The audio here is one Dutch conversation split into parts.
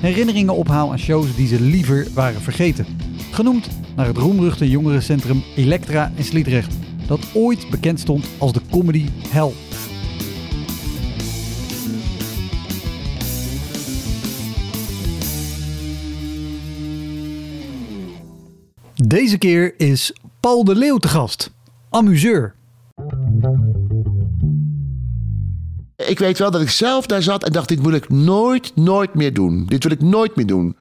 herinneringen ophaal aan shows die ze liever waren vergeten. Genoemd naar het roemruchte jongerencentrum Elektra in Sliedrecht, dat ooit bekend stond als de comedy hell. Deze keer is Paul de Leeuw te gast, amuseur. Ik weet wel dat ik zelf daar zat en dacht: dit wil ik nooit, nooit meer doen. Dit wil ik nooit meer doen.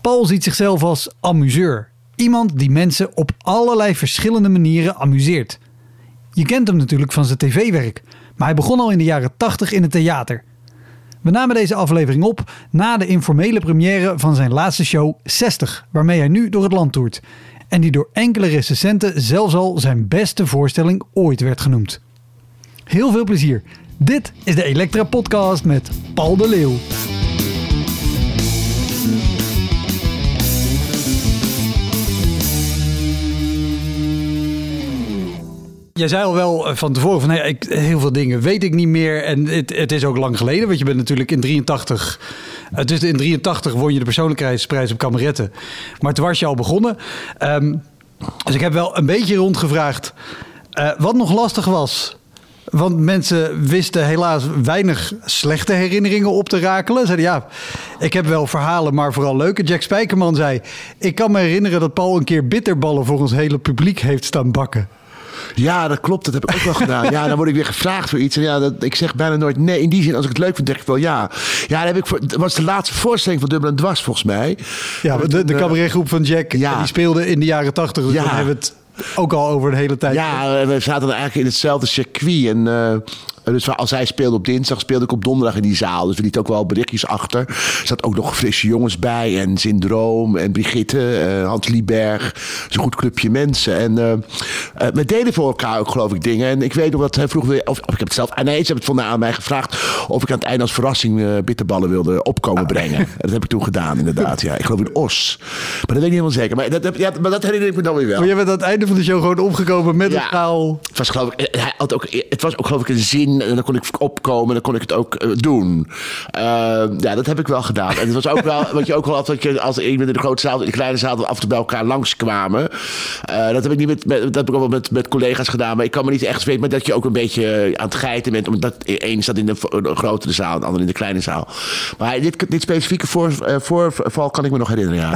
Paul ziet zichzelf als amuseur. Iemand die mensen op allerlei verschillende manieren amuseert. Je kent hem natuurlijk van zijn tv-werk, maar hij begon al in de jaren 80 in het theater. We namen deze aflevering op na de informele première van zijn laatste show 60, waarmee hij nu door het land toert. En die door enkele recensenten zelfs al zijn beste voorstelling ooit werd genoemd. Heel veel plezier. Dit is de Elektra Podcast met Paul de Leeuw. Jij zei al wel eh, van tevoren van hey, ik, heel veel dingen weet ik niet meer. En het, het is ook lang geleden, want je bent natuurlijk in 83. Uh, dus in 83 won je de persoonlijkheidsprijs op kameretten. Maar toen was je al begonnen. Ehm, dus ik heb wel een beetje rondgevraagd uh, wat nog lastig was. Want mensen wisten helaas weinig slechte herinneringen op te rakelen. Zeiden ja, ik heb wel verhalen, maar vooral leuke. Jack Spijkerman zei: Ik kan me herinneren dat Paul een keer bitterballen voor ons hele publiek heeft staan bakken. Ja, dat klopt. Dat heb ik ook wel gedaan. Ja, dan word ik weer gevraagd voor iets. En ja, dat, ik zeg bijna nooit nee. In die zin, als ik het leuk vind, denk ik wel ja. Ja, dat, heb ik voor, dat was de laatste voorstelling van Dubbel en Dwars, volgens mij. Ja, de, de cabaretgroep van Jack, ja. die speelde in de jaren tachtig. Dus ja. dan hebben we het ook al over de hele tijd. Ja, we zaten eigenlijk in hetzelfde circuit. En uh, dus als hij speelde op dinsdag, speelde ik op donderdag in die zaal. Dus we lieten ook wel berichtjes achter. Er zat ook nog frisse jongens bij. En Syndroom en Brigitte, uh, Hans Lieberg. Zo'n goed clubje mensen. En uh, uh, we deden voor elkaar ook geloof ik dingen. En ik weet nog dat hij vroeg. Of, of ik heb het zelf... Ah, nee, ze hebben het vandaag aan mij gevraagd... of ik aan het einde als verrassing bitterballen wilde opkomen brengen. dat heb ik toen gedaan inderdaad. Ja, ik geloof in Os. Maar dat weet ik niet helemaal zeker. Maar dat, ja, maar dat herinner ik me dan weer wel. Maar je bent aan het einde van de show gewoon opgekomen met ja, een schaal. Het was geloof ik... Hij had ook, het was ook geloof ik een zin en dan kon ik opkomen, dan kon ik het ook uh, doen. Uh, ja, dat heb ik wel gedaan. En het was ook wel, wat je ook wel had, dat je als iemand in de grote zaal, in de kleine zaal, af en toe bij elkaar langskwamen. Uh, dat heb ik niet met, met, dat heb ik ook wel met, met collega's gedaan, maar ik kan me niet echt weten, maar dat je ook een beetje aan het geiten bent, omdat één staat in de, de grotere zaal, de ander in de kleine zaal. Maar dit, dit specifieke voor, voorval kan ik me nog herinneren, ja.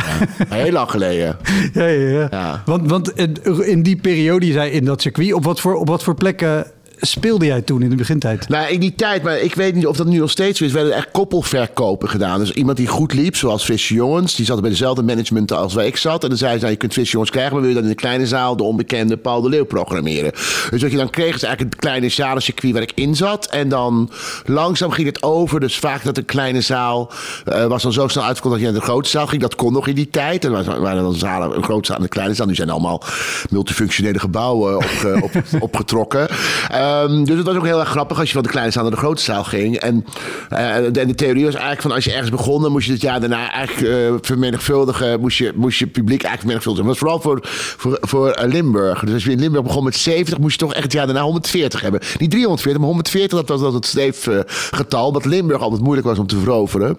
Heel lang geleden. Ja, ja, ja. ja. Want, want in die periode, zei in dat circuit, op wat voor, op wat voor plekken speelde jij toen in de begintijd? Nou, in die tijd, maar ik weet niet of dat nu nog steeds zo is. We werden echt koppelverkopen gedaan. Dus iemand die goed liep, zoals Frisse Jongens, die zat bij dezelfde management als waar ik zat. En dan zei ze, nou, je kunt Frisse Jongens krijgen, maar wil je dan in de kleine zaal de onbekende Paul de Leeuw programmeren. Dus wat je dan kreeg, is eigenlijk het kleine zalencircuit waar ik in zat. En dan langzaam ging het over. Dus vaak dat een kleine zaal uh, was dan zo snel uitverkocht dat je naar de grote zaal ging. Dat kon nog in die tijd. En er waren dan zalen, een grote zaal en een kleine zaal. Nu zijn allemaal multifunctionele gebouwen opge, op, opgetrokken. Uh, Um, dus het was ook heel erg grappig als je van de kleine zaal naar de grote zaal ging. En, en de theorie was eigenlijk van als je ergens begon, dan moest je het jaar daarna eigenlijk uh, vermenigvuldigen. Moest je, je publiek eigenlijk vermenigvuldigen. Dat was vooral voor, voor, voor uh, Limburg. Dus als je in Limburg begon met 70, moest je toch echt het jaar daarna 140 hebben. Niet 340, maar 140, dat was dat het steefgetal. wat Limburg altijd moeilijk was om te veroveren.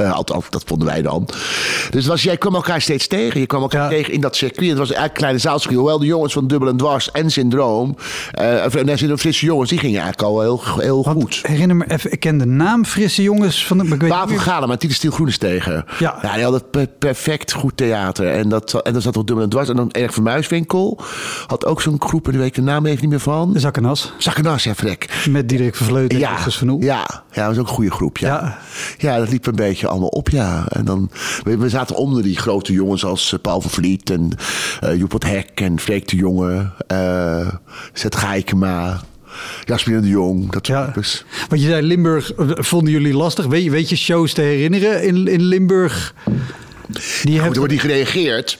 Uh, althans, dat vonden wij dan. Dus was, jij kwam elkaar steeds tegen. Je kwam elkaar Ja. tegen in dat circuit. Het was eigenlijk een kleine zaalcircuit. Hoewel de jongens van Dubbel en Dwars en Syndroom... eh of, nee, Syndroom, frisse jongens, die gingen eigenlijk al heel, heel Want goed. herinner me even, ik ken de naam Frisse Jongens van de... Ik weet niet Galen, maar Titus Stiel Groenes tegen. Ja. die hadden per- perfect goed theater. En, dat, en dan zat nog Dubbel en Dwars. En dan Erg van Muiswinkel had ook zo'n groep. En die weet ik de naam even niet meer van. De Zakkenas. Zakkenas, ja, vrek. Met Diederik Vervleuten en Ja, van Oel. ja, ja, dat was ook een goede groep. Ja. Ja. Ja. dat liep een beetje allemaal op, ja. En dan, we, we zaten onder die grote jongens als eh, Paul van Vliet en eh Joep Hek en Freek de Jonge, eh Zet Geikema, Jasmin de Jong, dat soort Ja. types. Want je zei Limburg, vonden jullie lastig? Weet je, weet je shows te herinneren in, in Limburg? Die hebben er wordt niet gereageerd.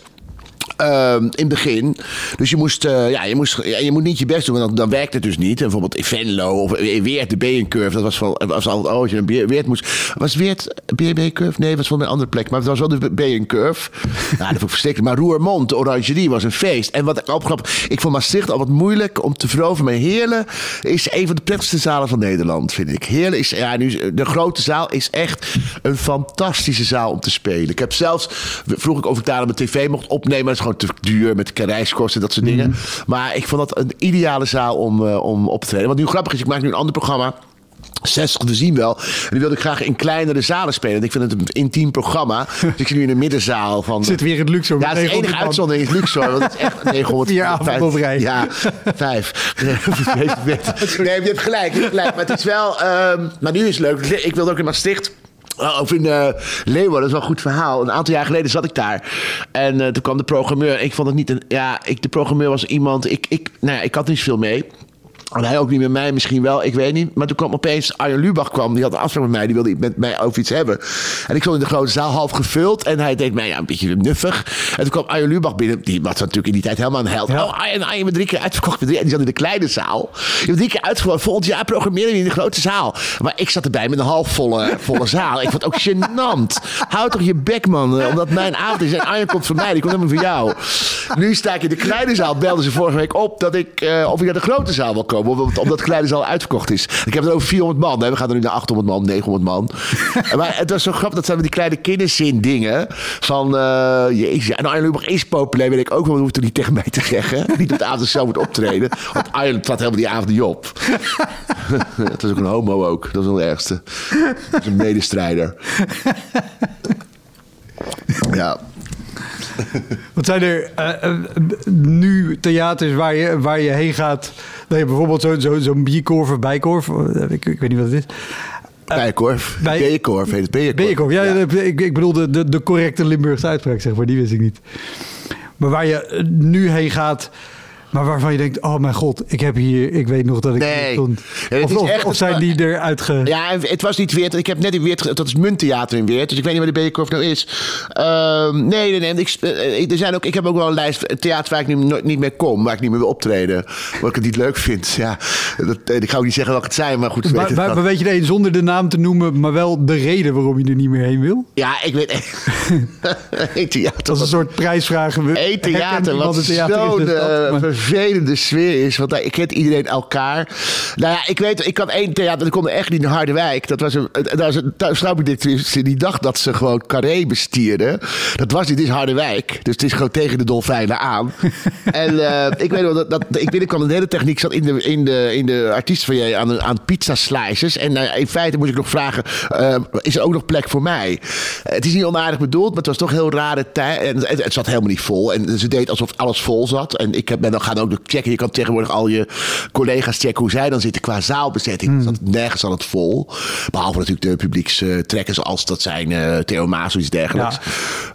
Ehm, in het begin. Dus je moest, eh, ja, je, moest, je moet niet je best doen, want dan, dan werkt het dus niet. En bijvoorbeeld in Venlo of Weert, de B-curve. Dat was, van, was altijd, oh, als je een Weert moest. Was Weert B-curve? Nee, was van een andere plek. Maar het was wel de B-curve. ja, dat vond ik verschrikkelijk. Maar Roermond, de Orangerie, was een feest. En wat ik opgrap, ik vond Maastricht al wat moeilijk om te veroveren. Maar Heerlen is een van de prettigste zalen van Nederland, vind ik. Heerlen is, ja, nu, de grote zaal is echt een fantastische zaal om te spelen. Ik heb zelfs, vroeg ik of ik daar op mijn tv mocht opnemen. Is gewoon te duur met reiskosten en dat soort dingen. Maar ik vond dat een ideale zaal om, eh, om op te treden. Wat nu grappig is, ik maak nu een ander programma. 60 te zien wel. En die wilde ik graag in kleinere zalen spelen. En ik vind het een intiem programma. Dus ik zit nu in de middenzaal van. Zit weer in het Luxor. Ja, het is de enige uitzondering is Luxor. Want het is echt 900. Vier avonden op rij. Ja, vijf. nee, je hebt gelijk, je hebt gelijk. Maar het is wel... ehm, maar nu is het leuk. Ik wilde ook in Maastricht... Uh, of in uh, Leeuwarden, dat is wel een goed verhaal. Een aantal jaar geleden zat ik daar. En uh, toen kwam de programmeur. Ik vond het niet een... Ja, ik, de programmeur was iemand... Ik, ik, nou ja, ik had niet zoveel mee. En hij ook niet met mij, misschien wel, ik weet niet. Maar toen kwam opeens Arjen Lubach kwam, die had een afspraak met mij, die wilde met mij over iets hebben. En ik stond in de grote zaal, half gevuld. En hij deed mij ja, een beetje nuffig. En toen kwam Arjen Lubach binnen, die was natuurlijk in die tijd helemaal een held. Ja. Oh, Arjen, Arjen, met drie keer uitverkocht. Met drie, en die zat in de kleine zaal. Je hebt drie keer uitverkocht. Volgend jaar programmeren in de grote zaal. Maar ik zat erbij met een halfvolle volle zaal. Ik vond het ook gênant. Houd toch je bek, man. eh, Omdat mijn avond is. En Arjen komt voor mij, die komt helemaal voor jou. Nu sta ik in de kleine zaal. Belden ze vorige week op dat ik, uh, of ik naar de grote zaal wil komen. Omdat, omdat kleine zaal uitverkocht is. Ik heb er over 400 man. Nee, we gaan er nu naar 800 man, 900 man. maar het was zo grappig. Dat zijn die kleine kinderzin dingen. Van, uh, jezus. En Arjen Lubach is populair, weet ik ook wel. Dat hoeft er niet tegen mij te zeggen. niet de avond zelf moet optreden. Want Arjen trad helemaal die avond niet op. Het was ook een homo ook. Dat is wel het ergste. Dat is een medestrijder. ja. Wat zijn er uh, uh, nu theaters waar je, waar je heen gaat? Dat je bijvoorbeeld zo'n zo, zo bierkorf of bijkorf, ik, ik weet niet wat het is. Bijkorf. Bij, Bijenkorf heet het. Bijenkorf. Bijenkorf, ja. ja. Ik, ik bedoel de, de, de correcte Limburgse uitspraak, zeg maar. Die wist ik niet. Maar waar je nu heen gaat... Maar waarvan je denkt, oh mijn god, ik heb hier, ik weet nog dat ik nee. stond. Ja, of, of, of, zijn die eruit ge... Ja, het was niet Weert. Ik heb net in Weert, dat is Munttheater in Weert. Dus ik weet niet waar de Bekerkorf nou is. Uh, nee, nee, nee. Ik, uh, er zijn ook, ik heb ook wel een lijst theater waar ik nu nooit niet meer kom. Waar ik niet meer wil optreden. Waar ik het niet leuk vind. Ja, dat, ik ga ook niet zeggen welke het zijn, maar goed. Maar, maar, maar weet je een zonder de naam te noemen, maar wel de reden waarom je er niet meer heen wil? Ja, ik weet echt. theater. Dat is een soort prijsvraag. Een theater, wat zo'n uh, vervelende sfeer is. Want daar kent iedereen elkaar. Nou ja, ik weet, ik kan één theater, dat kon echt niet in Harderwijk. Dat was een, daar was een struikdirectrice die dacht dat ze gewoon carré bestierden. Dat was niet, dit is Harderwijk. Dus het is gewoon tegen de dolfijnen aan. en uh, ik weet wel, dat, dat, ik binnenkwam, de hele techniek zat in de, in de, in de artiest van jij aan, aan pizza slices. En uh, in feite moest ik nog vragen, uh, is er ook nog plek voor mij? het is niet onaardig bedoeld, maar het was toch heel rare tijd. En het, het, zat helemaal niet vol. En ze deed alsof alles vol zat. En ik heb, ben dan gaan ook checken. Je kan tegenwoordig al je collega's checken hoe zij dan zitten qua zaalbezetting. Mm. Nergens al het vol. Behalve natuurlijk de publiekstrekkers als dat zijn uh, Theo Maas of iets dergelijks.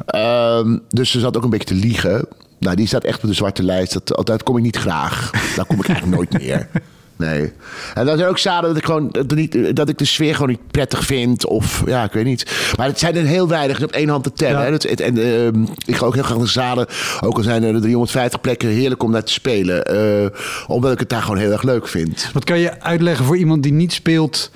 Ja. Um, dus ze zat ook een beetje te liegen. Nou, die staat echt op de zwarte lijst. Dat, dat kom ik niet graag. Daar kom ik eigenlijk nooit meer. Nee. En dan zijn ook zaden dat ik gewoon dat, niet, dat ik de sfeer gewoon niet prettig vind. Of ja, ik weet niet. Maar het zijn er heel weinig op één hand te tellen. Ja. Het, en uh, ik ga ook heel graag naar zaden. Ook al zijn er 350 plekken heerlijk om naar te spelen. Uh, omdat ik het daar gewoon heel erg leuk vind. Wat kan je uitleggen voor iemand die niet speelt?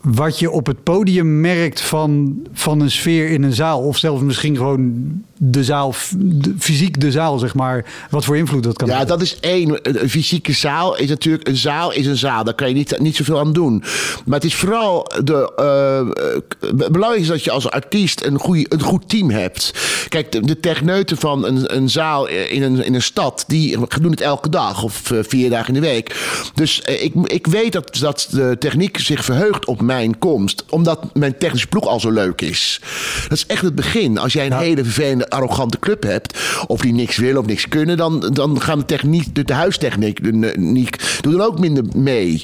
Wat je op het podium merkt van, van een sfeer in een zaal. Of zelfs misschien gewoon de zaal, de, fysiek de zaal, zeg maar, wat voor invloed dat kan Ja, hebben. dat is één. Een fysieke zaal is natuurlijk... Een zaal is een zaal. Daar kan je niet, niet zoveel aan doen. Maar het is vooral... De, eh, eh, belangrijk is dat je als artiest een, goeie, een goed team hebt. Kijk, de, de techneuten van een, een zaal in een, in een stad... die doen het elke dag of eh, vier dagen in de week. Dus ik, ik weet dat, dat de techniek zich verheugt op mijn komst. Omdat mijn technische ploeg al zo leuk is. Dat is echt het begin. Als jij een hele vervelende, arrogante club hebt... of die niks willen of niks kunnen... dan, dan gaan de techniek, de, de huistechniek de, doen dan ook minder mee.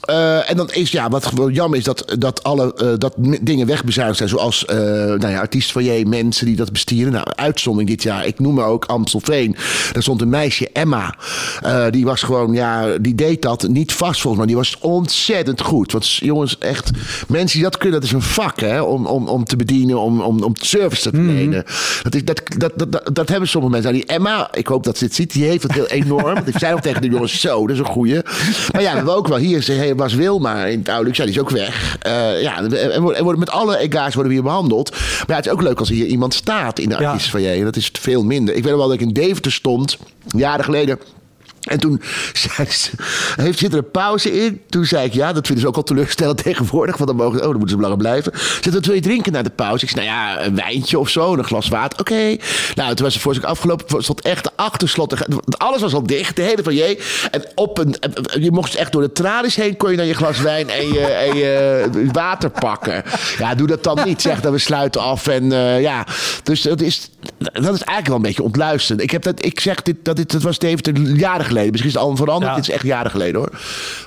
Eh, en dan is, ja, wat gewoon jammer is dat, dat alle eh, dat dingen wegbezuinigd zijn. Zoals eh nou ja, artiestfoyer, mensen die dat bestieren. Nou, uitzondering dit jaar. Ik noem maar ook Amstelveen. Daar stond een meisje, Emma. Die was gewoon, ja, die deed dat niet vast volgens mij. Die was ontzettend goed. Want jongens, echt, mensen die dat kunnen, dat is een vak, hè. Om, om, om te bedienen, om, om, om service te verlenen. Dat, is, dat, dat, dat, dat, dat hebben sommige mensen. Nou, die Emma, ik hoop dat ze dit ziet, die heeft het heel enorm. Want ik zei nog tegen de jongens, zo, dat is een goeie. Maar ja, we hebben ook wel hier, was Wilma in het oude ja, die is ook weg. Eh, ja, en worden, en worden met alle ega's worden we hier behandeld. Maar ja, het is ook leuk als hier iemand staat in de Ja. artiestenfoyer. En dat is veel minder. Ik weet wel dat ik in Deventer stond, jaren geleden. En toen zei ze, heeft, zit er een pauze in. Toen zei ik, ja, dat vinden ze ook al teleurstellend tegenwoordig. Want dan, mogen, oh, dan moeten ze langer blijven. Ze zei, wat wil je drinken na de pauze? Ik zei, nou ja, een wijntje of zo, een glas water. Oké. Nou, toen was het voor zich afgelopen. stond echt de achterslot. Alles was al dicht, de hele foyer. En op een, je mocht echt door de tralies heen... kon je dan je glas wijn en je, en water pakken. Ja, doe dat dan niet. Zeg dat we sluiten af. En eh, ja, dus dat is, dat is eigenlijk wel een beetje ontluisterend. Ik, heb dat, ik zeg, dit, dat, dit, dat was Deventer jaren geleden. Misschien is het al veranderd. Ja. Dit is echt jaren geleden hoor.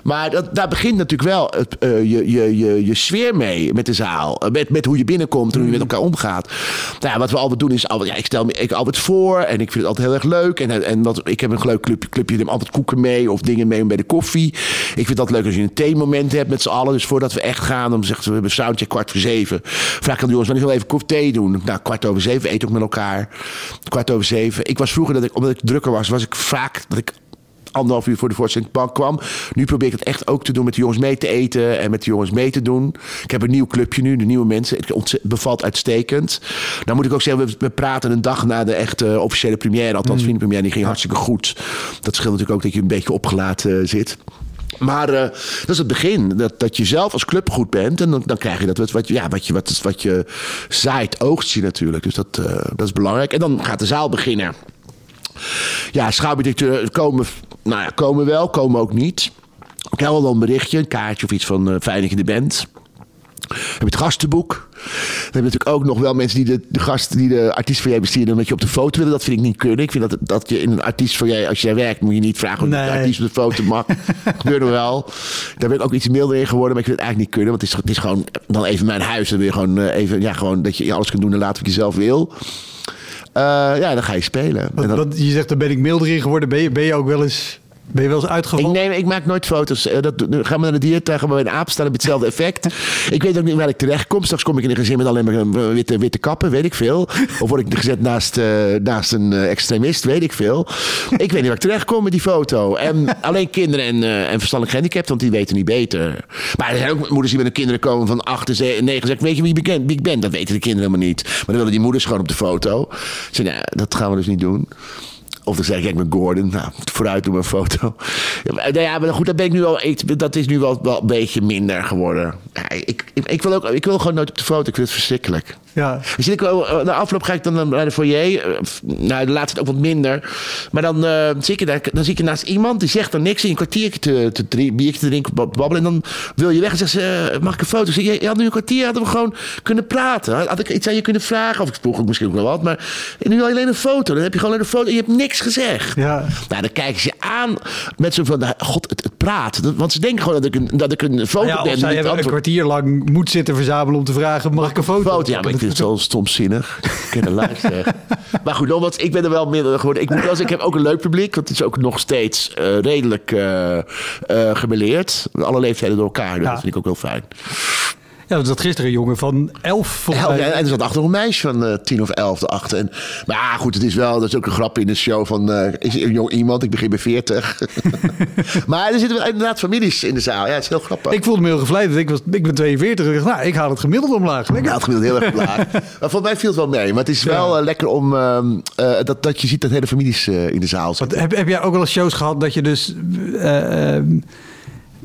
Maar dat, daar begint natuurlijk wel het, eh, je, je, je, je sfeer mee met de zaal. Eh, Met, met hoe je binnenkomt en hoe je met elkaar omgaat. Nou ja, wat we altijd doen is, altijd, ja, ik stel me ik altijd voor en ik vind het altijd heel erg leuk. En, en wat, ik heb een leuk clubje, clubje, neem altijd koeken mee of dingen mee bij de koffie. Ik vind het altijd leuk als je een theemoment hebt met z'n allen. Dus voordat we echt gaan, dan zegt we, we hebben soundcheck kwart voor zeven. Vraag ik aan de jongens, wanneer wil even kop thee doen? Nou, kwart over zeven, eet ook met elkaar. Kwart over zeven. Ik was vroeger, dat ik, omdat ik drukker was, was ik vaak dat ik anderhalf uur voor de voorstelling bank kwam. Nu probeer ik het echt ook te doen met de jongens mee te eten en met de jongens mee te doen. Ik heb een nieuw clubje nu, de nieuwe mensen. Het bevalt uitstekend. Nou moet ik ook zeggen, we, we praten een dag na de echte officiële première. Althans, vriendenpremière, die ging hartstikke goed. Dat scheelt natuurlijk ook dat je een beetje opgelaten eh, zit. Maar eh, dat is het begin. Dat, dat je zelf als club goed bent. En dan, dan krijg je dat wat, wat, ja, wat, je, wat, wat je zaait, oogst je natuurlijk. Dus dat, eh, dat is belangrijk. En dan gaat de zaal beginnen. Ja, schouwdirecteuren komen, nou ja, komen wel, komen ook niet. Ik heb wel een berichtje, een kaartje of iets van eh fijn dat je er bent. We hebben het gastenboek. We hebben natuurlijk ook nog wel mensen die de, de gast, die de artiest van jij besturen, omdat je op de foto willen. Dat vind ik niet kunnen. Ik vind dat, dat je in een artiest van jij, als jij werkt, moet je niet vragen of Nee. de artiest op de foto mag. Gebeurde wel. Daar ben ik ook iets milder in geworden, maar ik vind het eigenlijk niet kunnen. Want het is, het is gewoon dan even mijn huis. Dan wil je gewoon eh, even, ja, gewoon dat je alles kunt doen en laten wat je zelf wil. Eh, ja, dan ga je spelen. En dan- je zegt, daar ben ik milder in geworden. Ben je, ben je ook wel eens, ben je wel eens Ik, uitgevallen? neem, ik maak nooit foto's. Eh, Dat, doen- gaan we naar de dierentuin, gaan we een aap staan, heb hetzelfde effect. ik weet ook niet waar ik terecht kom. Straks kom ik in een gezin met alleen maar een witte, witte kappen, weet ik veel. Of word ik gezet naast, eh, naast een eh, extremist, weet ik veel. ik weet niet waar ik terecht kom met die foto. En alleen kinderen en, eh, en verstandelijk gehandicapt, want die weten niet beter. Maar er zijn ook moeders die met hun kinderen komen van 8 en 9 en zeggen, weet je wie ik ben? Ik ben? Dat weten de kinderen helemaal niet. Maar dan willen die moeders gewoon op de foto. Ik zeg, nou, dat gaan we dus niet doen. Of dan zeg ik, ben Gordon. Nou, vooruit doe een foto. Ja, nou ja, maar goed, dat, ben ik nu al, dat is nu wel, wel een beetje minder geworden. Ja, ik, ik, ik, wil ook, ik wil gewoon nooit op de foto. Ik vind het verschrikkelijk. Ja. Dus ik, wel, eh, na afloop ga ik dan naar de foyer. Eh, Nou, de laatste ook wat minder. Maar dan, eh, zie ik je daar, dan zie ik je naast iemand die zegt dan niks. En je een kwartiertje te, te drinken, biertje te drinken, bab- babbelen. En dan wil je weg en zegt ze, mag ik een foto? Zeg je, je had nu een kwartier, hadden we gewoon kunnen praten. Had ik iets aan je kunnen vragen? Of ik vroeg ook misschien ook wel wat. Maar nu alleen een foto. Dan heb je gewoon een foto en je hebt niks gezegd. Ja. Nou, dan kijken ze je aan met zo van, nou, god, het, het praat. Want ze denken gewoon dat ik een, dat ik een foto Ja, ben. of zij hebben een kwartier lang moet zitten verzamelen om te vragen, mag ik een foto? foto. Ja, maar ik vind het zo stomzinnig. Ik luisteren. maar goed, nogmaals, ik ben er wel minder geworden. Ik moet wel zeggen, ik heb ook een leuk publiek. Want het is ook nog steeds eh, redelijk eh gemêleerd. Alle leeftijden door elkaar. dus Ja. Dat vind ik ook wel fijn. Ja, dat zat gisteren een jongen van elf Elf, ja, en er zat achter een meisje van eh, tien of elf erachter. En, maar ja, goed, het is wel, dat is ook een grap in de show van, eh, is een jong iemand, ik begin bij 40. maar er zitten inderdaad families in de zaal. Ja, het is heel grappig. Ik voelde me heel gevleid. Ik, was, ik ben 42. Ik dacht, nou, ik haal het gemiddeld omlaag. Lekker. Ja, het gemiddeld heel erg laag. maar volgens mij viel het wel mee. Maar het is wel eh, lekker om ehm, eh, dat, dat je ziet dat hele families in de zaal zitten. Heb, heb jij ook wel eens shows gehad dat je dus...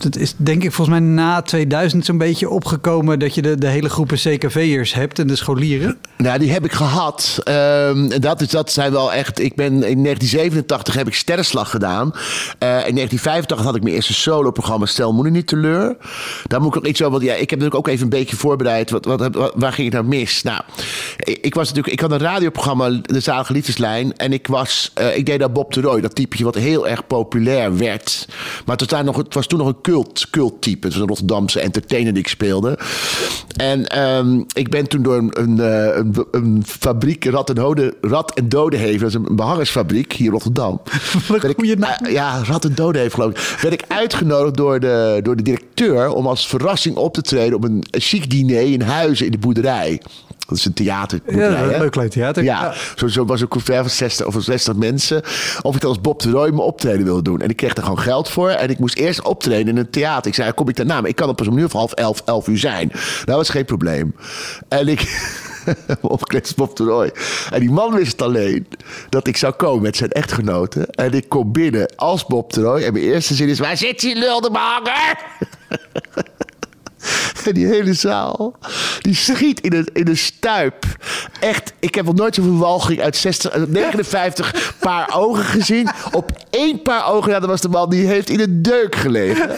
dat is denk ik volgens mij na 2000 zo'n beetje opgekomen... dat je de, de hele groepen CKV'ers hebt en de scholieren. Nou, die heb ik gehad. En dat, is, dat zijn wel echt. Ik ben in 1987 heb ik Sterrenslag gedaan. Eh, in 1985 had ik mijn eerste solo-programma Stel Moeder niet teleur. Daar moet ik ook iets over. Ja, ik heb natuurlijk ook even een beetje voorbereid. Wat, wat, waar ging het nou mis? Nou, ik, ik was natuurlijk. Ik had een radioprogramma, De Zalige Liefdeslijn. En ik was. eh, ik deed daar Bob de Roy, dat typetje wat heel erg populair werd. Maar het was, daar nog, het was toen nog een cult, cult type. Het was een Rotterdamse entertainer die ik speelde. En ehm, ik ben toen door een, een, eh, een, een fabriek, Rad en, Dode, Rad en Dodenheven, dat is een behangersfabriek hier in Rotterdam. Wat naam. ja, Rad en Dodenheven geloof ik. Werd ik uitgenodigd door de, door de directeur om als verrassing op te treden op een chic diner in Huizen in de boerderij. Dat is een theater. Ja, een leuk klein theater. Ja, Ja. Zo, zo was een couvert van 60 of 60 mensen. Of ik dan als Bob de Roy mijn optreden wilde doen. En ik kreeg er gewoon geld voor. En ik moest eerst optreden in een theater. Ik zei, kom ik daarna? Maar ik kan pas om nu of half elf, elf uur zijn. Dat was geen probleem. En ik... opgekleed als Bob de Roy. En die man wist alleen dat ik zou komen met zijn echtgenote. En ik kom binnen als Bob de Roy. En mijn eerste zin is, waar zit die lul de? En die hele zaal, die schiet in een, in een stuip. Echt, ik heb nog nooit zoveel walging uit 60, uit 59 paar ogen gezien. Op één paar ogen, ja, dat was de man die heeft in een deuk gelegen.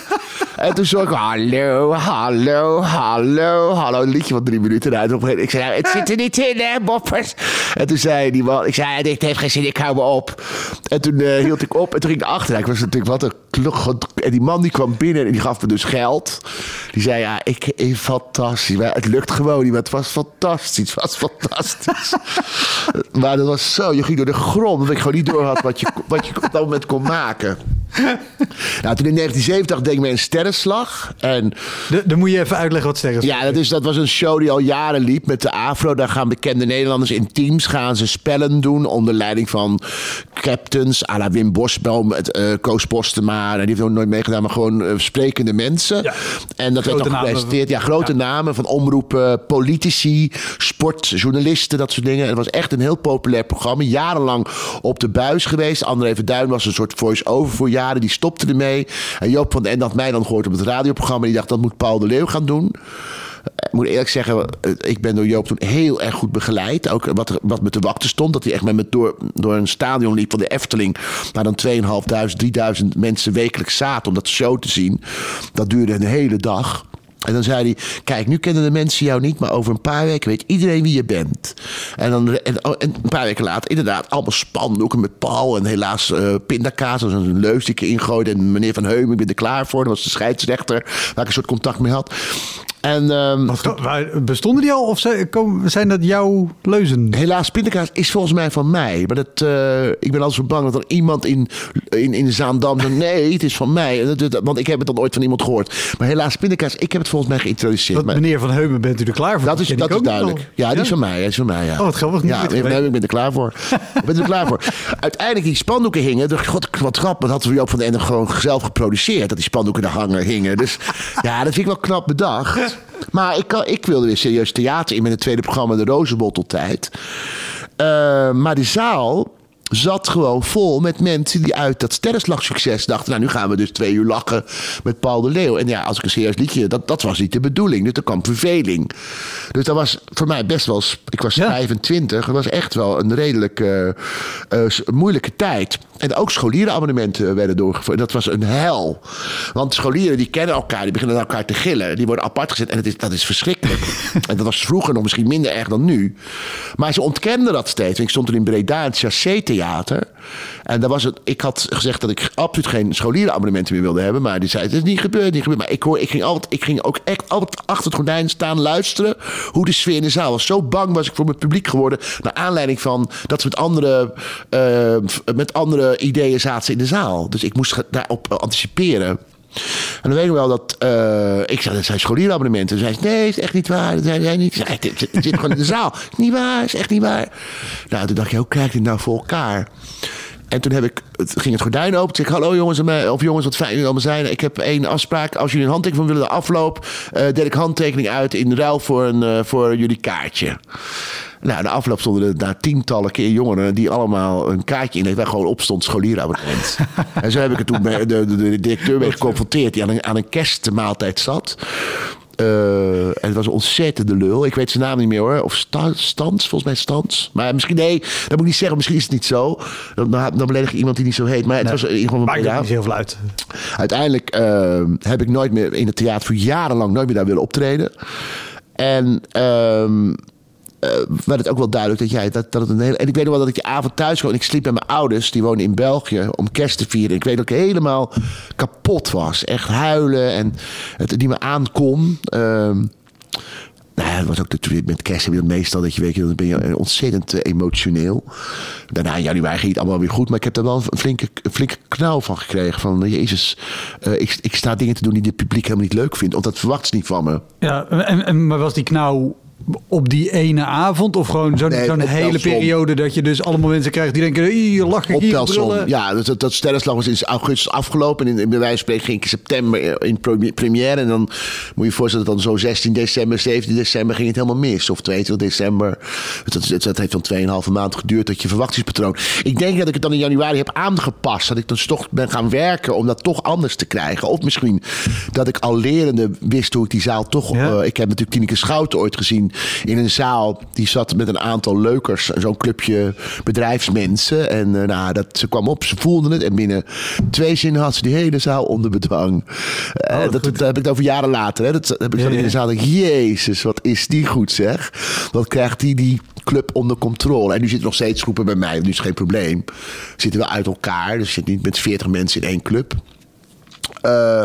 En toen zong ik, hallo, hallo, hallo, hallo. Een liedje van drie minuten. En op ik zei, nou, het zit er niet in, hè, boppers. En toen zei die man, ik zei, dit heeft geen zin, ik hou me op. En toen eh, hield ik op en toen ging ik achter. Ik was natuurlijk, wat een. En die man die kwam binnen en die gaf me dus geld. Die zei, ja, ik, ik fantastisch. Maar het lukt gewoon niet, maar het was fantastisch. Het was fantastisch. maar dat was zo, je ging door de grond. Dat ik gewoon niet door had wat je, wat je op dat moment kon maken. Nou, toen in 1970 deed ik mee een sterrenslag. En Dan moet je even uitleggen wat sterren ja, dat, is, dat was een show die al jaren liep met de Afro. Daar gaan bekende Nederlanders in teams gaan ze spellen doen. Onder leiding van captains. à la Wim Bosboom, het, eh Koos Postema. Die heeft ook nooit meegedaan, maar gewoon eh, sprekende mensen. Ja. En dat werd Grote dan namen. gepresenteerd. Ja, grote namen van omroepen, politici, sportjournalisten, dat soort dingen. Het was echt een heel populair programma. Jarenlang op de buis geweest. André Verduin was een soort voice-over voor jaren. Die stopte ermee. En Joop van den Ende had mij dan gehoord op het radioprogramma. Die dacht, dat moet Paul de Leeuw gaan doen. Ik moet eerlijk zeggen, eh, ik ben door Joop toen heel erg goed begeleid. Ook wat, wat me te wachten stond. Dat hij echt met me door, door een stadion liep van de Efteling. Waar dan 2.500, 3.000 mensen wekelijks zaten om dat show te zien. Dat duurde een hele dag. En dan zei hij, kijk, nu kennen de mensen jou niet, maar over een paar weken weet iedereen wie je bent. En, dan, oh, en een paar weken later, inderdaad, allemaal spandoeken met Paul en helaas eh pindakaas. Dat was een leus die ik ingooide. En meneer Van Heumen, ik ben er klaar voor. Dat was de scheidsrechter, waar ik een soort contact mee had. En ehm, Wat, waar- bestonden die al of zijn, dat jouw leuzen? helaas, pindakaas is volgens mij van mij. Maar dat, eh, ik ben altijd zo bang dat er iemand in, in, in Zaandam zegt... nee, het is van mij. Want ik heb het dan ooit van iemand gehoord. Maar helaas, pindakaas, ik heb het volgens mij geïntroduceerd. Maar- meneer Van Heumen bent u er klaar voor? Dat is, dat is ook duidelijk. Ja, die is van mij. Die is van mij ja. Oh, wat grappig. Ja, weten nee, geweest. ik ben er klaar voor. ik ben er klaar voor. Uiteindelijk die spandoeken hingen. ik, God, wat grappig. Dat hadden we Joop van Ende gewoon zelf geproduceerd. Dat die spandoeken er hangen hingen. Dus ja, dat vind ik wel knap bedacht. Maar ik, kan, ik wilde weer serieus theater in met het tweede programma De Rozenbotteltijd. Eh, maar de zaal zat gewoon vol met mensen die uit dat sterrenslagsucces dachten... nou, nu gaan we dus twee uur lachen met Paul de Leeuw. En ja, als ik een serieus liedje... dat, dat was niet de bedoeling. Dus er kwam verveling. Dus dat was voor mij best wel... Ik was Ja. 25. Het was echt wel een redelijk eh, eh, moeilijke tijd. En ook scholierenabonnementen werden doorgevoerd. Dat was een hel. Want scholieren die kennen elkaar, die beginnen elkaar te gillen. Die worden apart gezet en het is, dat is verschrikkelijk. en dat was vroeger nog misschien minder erg dan nu. Maar ze ontkenden dat steeds. Ik stond er in Breda in het Chassé Theater. En daar was het, ik had gezegd dat ik absoluut geen scholierenabonnementen meer wilde hebben. Maar die zei, het is niet gebeurd, niet gebeurd. Maar ik, hoor, ik, ging altijd, ik ging ook echt altijd achter het gordijn staan luisteren... hoe de sfeer in de zaal was. Zo bang was ik voor mijn publiek geworden... naar aanleiding van dat ze met andere, eh, met andere ideeën zaten in de zaal. Dus ik moest daarop anticiperen. En dan weet ik wel dat... eh, ik zei, dat zijn scholierenabonnementen. Toen zei ze, nee, is echt niet waar. Dat zijn zij niet. Ik zei, het, zit gewoon in de zaal. Is niet waar, is echt niet waar. Nou, toen dacht ik, hoe krijg ik dit nou voor elkaar? En toen heb ik, ging het gordijn open. Toen zei ik, hallo jongens, of jongens, wat fijn jullie allemaal zijn. Ik heb één afspraak. Als jullie een handtekening van willen, de afloop... eh deel ik handtekening uit in ruil voor, een, eh, voor jullie kaartje. Nou, de afloop stonden er daar tientallen keer jongeren... die allemaal een kaartje in waar gewoon op stond scholierenabonnement. en zo heb ik het toen de, de, de directeur mee geconfronteerd... die aan een, aan een kerstmaaltijd zat... Eh, en het was een ontzettende lul. Ik weet zijn naam niet meer hoor. Of Sta- Stans, volgens mij Stans. Maar misschien, nee, dat moet ik niet zeggen. Misschien is het niet zo. Dan, dan, beledig ik iemand die niet zo heet. Maar het was in ieder geval een Maakt niet heel veel uit. Uiteindelijk eh, heb ik nooit meer in het theater voor jarenlang nooit meer daar willen optreden. En ehm eh, werd het ook wel duidelijk dat jij dat, dat het een hele. En ik weet nog wel dat ik die avond thuis kwam ik sliep bij mijn ouders, die wonen in België, om kerst te vieren. Ik weet dat ik helemaal kapot was. Echt huilen en het niet meer aankon. Ehm nou het was ook natuurlijk met kerst heb je dat meestal dat je weet, dan ben je ontzettend eh, emotioneel. Daarna in januari ging het allemaal weer goed, maar ik heb er wel een flinke, een flinke knauw van gekregen. Van Jezus, eh, ik, ik sta dingen te doen die dit publiek helemaal niet leuk vindt, want dat verwacht ze niet van me. Ja, en, en, maar was die knauw op die ene avond of gewoon zo'n Nee, hele periode dat je dus allemaal mensen krijgt die denken, hier lachen, Op hier. Ja, dat, dat, sterrenslag was in augustus afgelopen. En in, bij wijze van spreken ging ik in september in première. En dan moet je je voorstellen dat dan zo 16 december, 17 december ging het helemaal mis. Of 22 december. Dat, dat heeft dan 2,5 maand geduurd dat je verwachtingspatroon. Ik denk dat ik het dan in januari heb aangepast. Dat ik dan toch ben gaan werken om dat toch anders te krijgen. Of misschien dat ik al lerende wist hoe ik die zaal toch... Ja. eh, ik heb natuurlijk Tineke Schouten ooit gezien in een zaal. Die zat met een aantal leukers. Zo'n clubje bedrijfsmensen. En eh, nou, dat, ze kwam op, ze voelden het. En binnen twee zinnen had ze die hele zaal onder bedwang. Eh, Oh, dat, heb ik over jaren later. Hè. Dat heb ik Ja, in de zaal. Denk, Jezus, wat is die goed zeg. Wat krijgt die die club onder controle. En nu zitten nog steeds groepen bij mij. Nu is geen probleem. Zitten we uit elkaar. Dus je zit niet met 40 mensen in één club. Eh,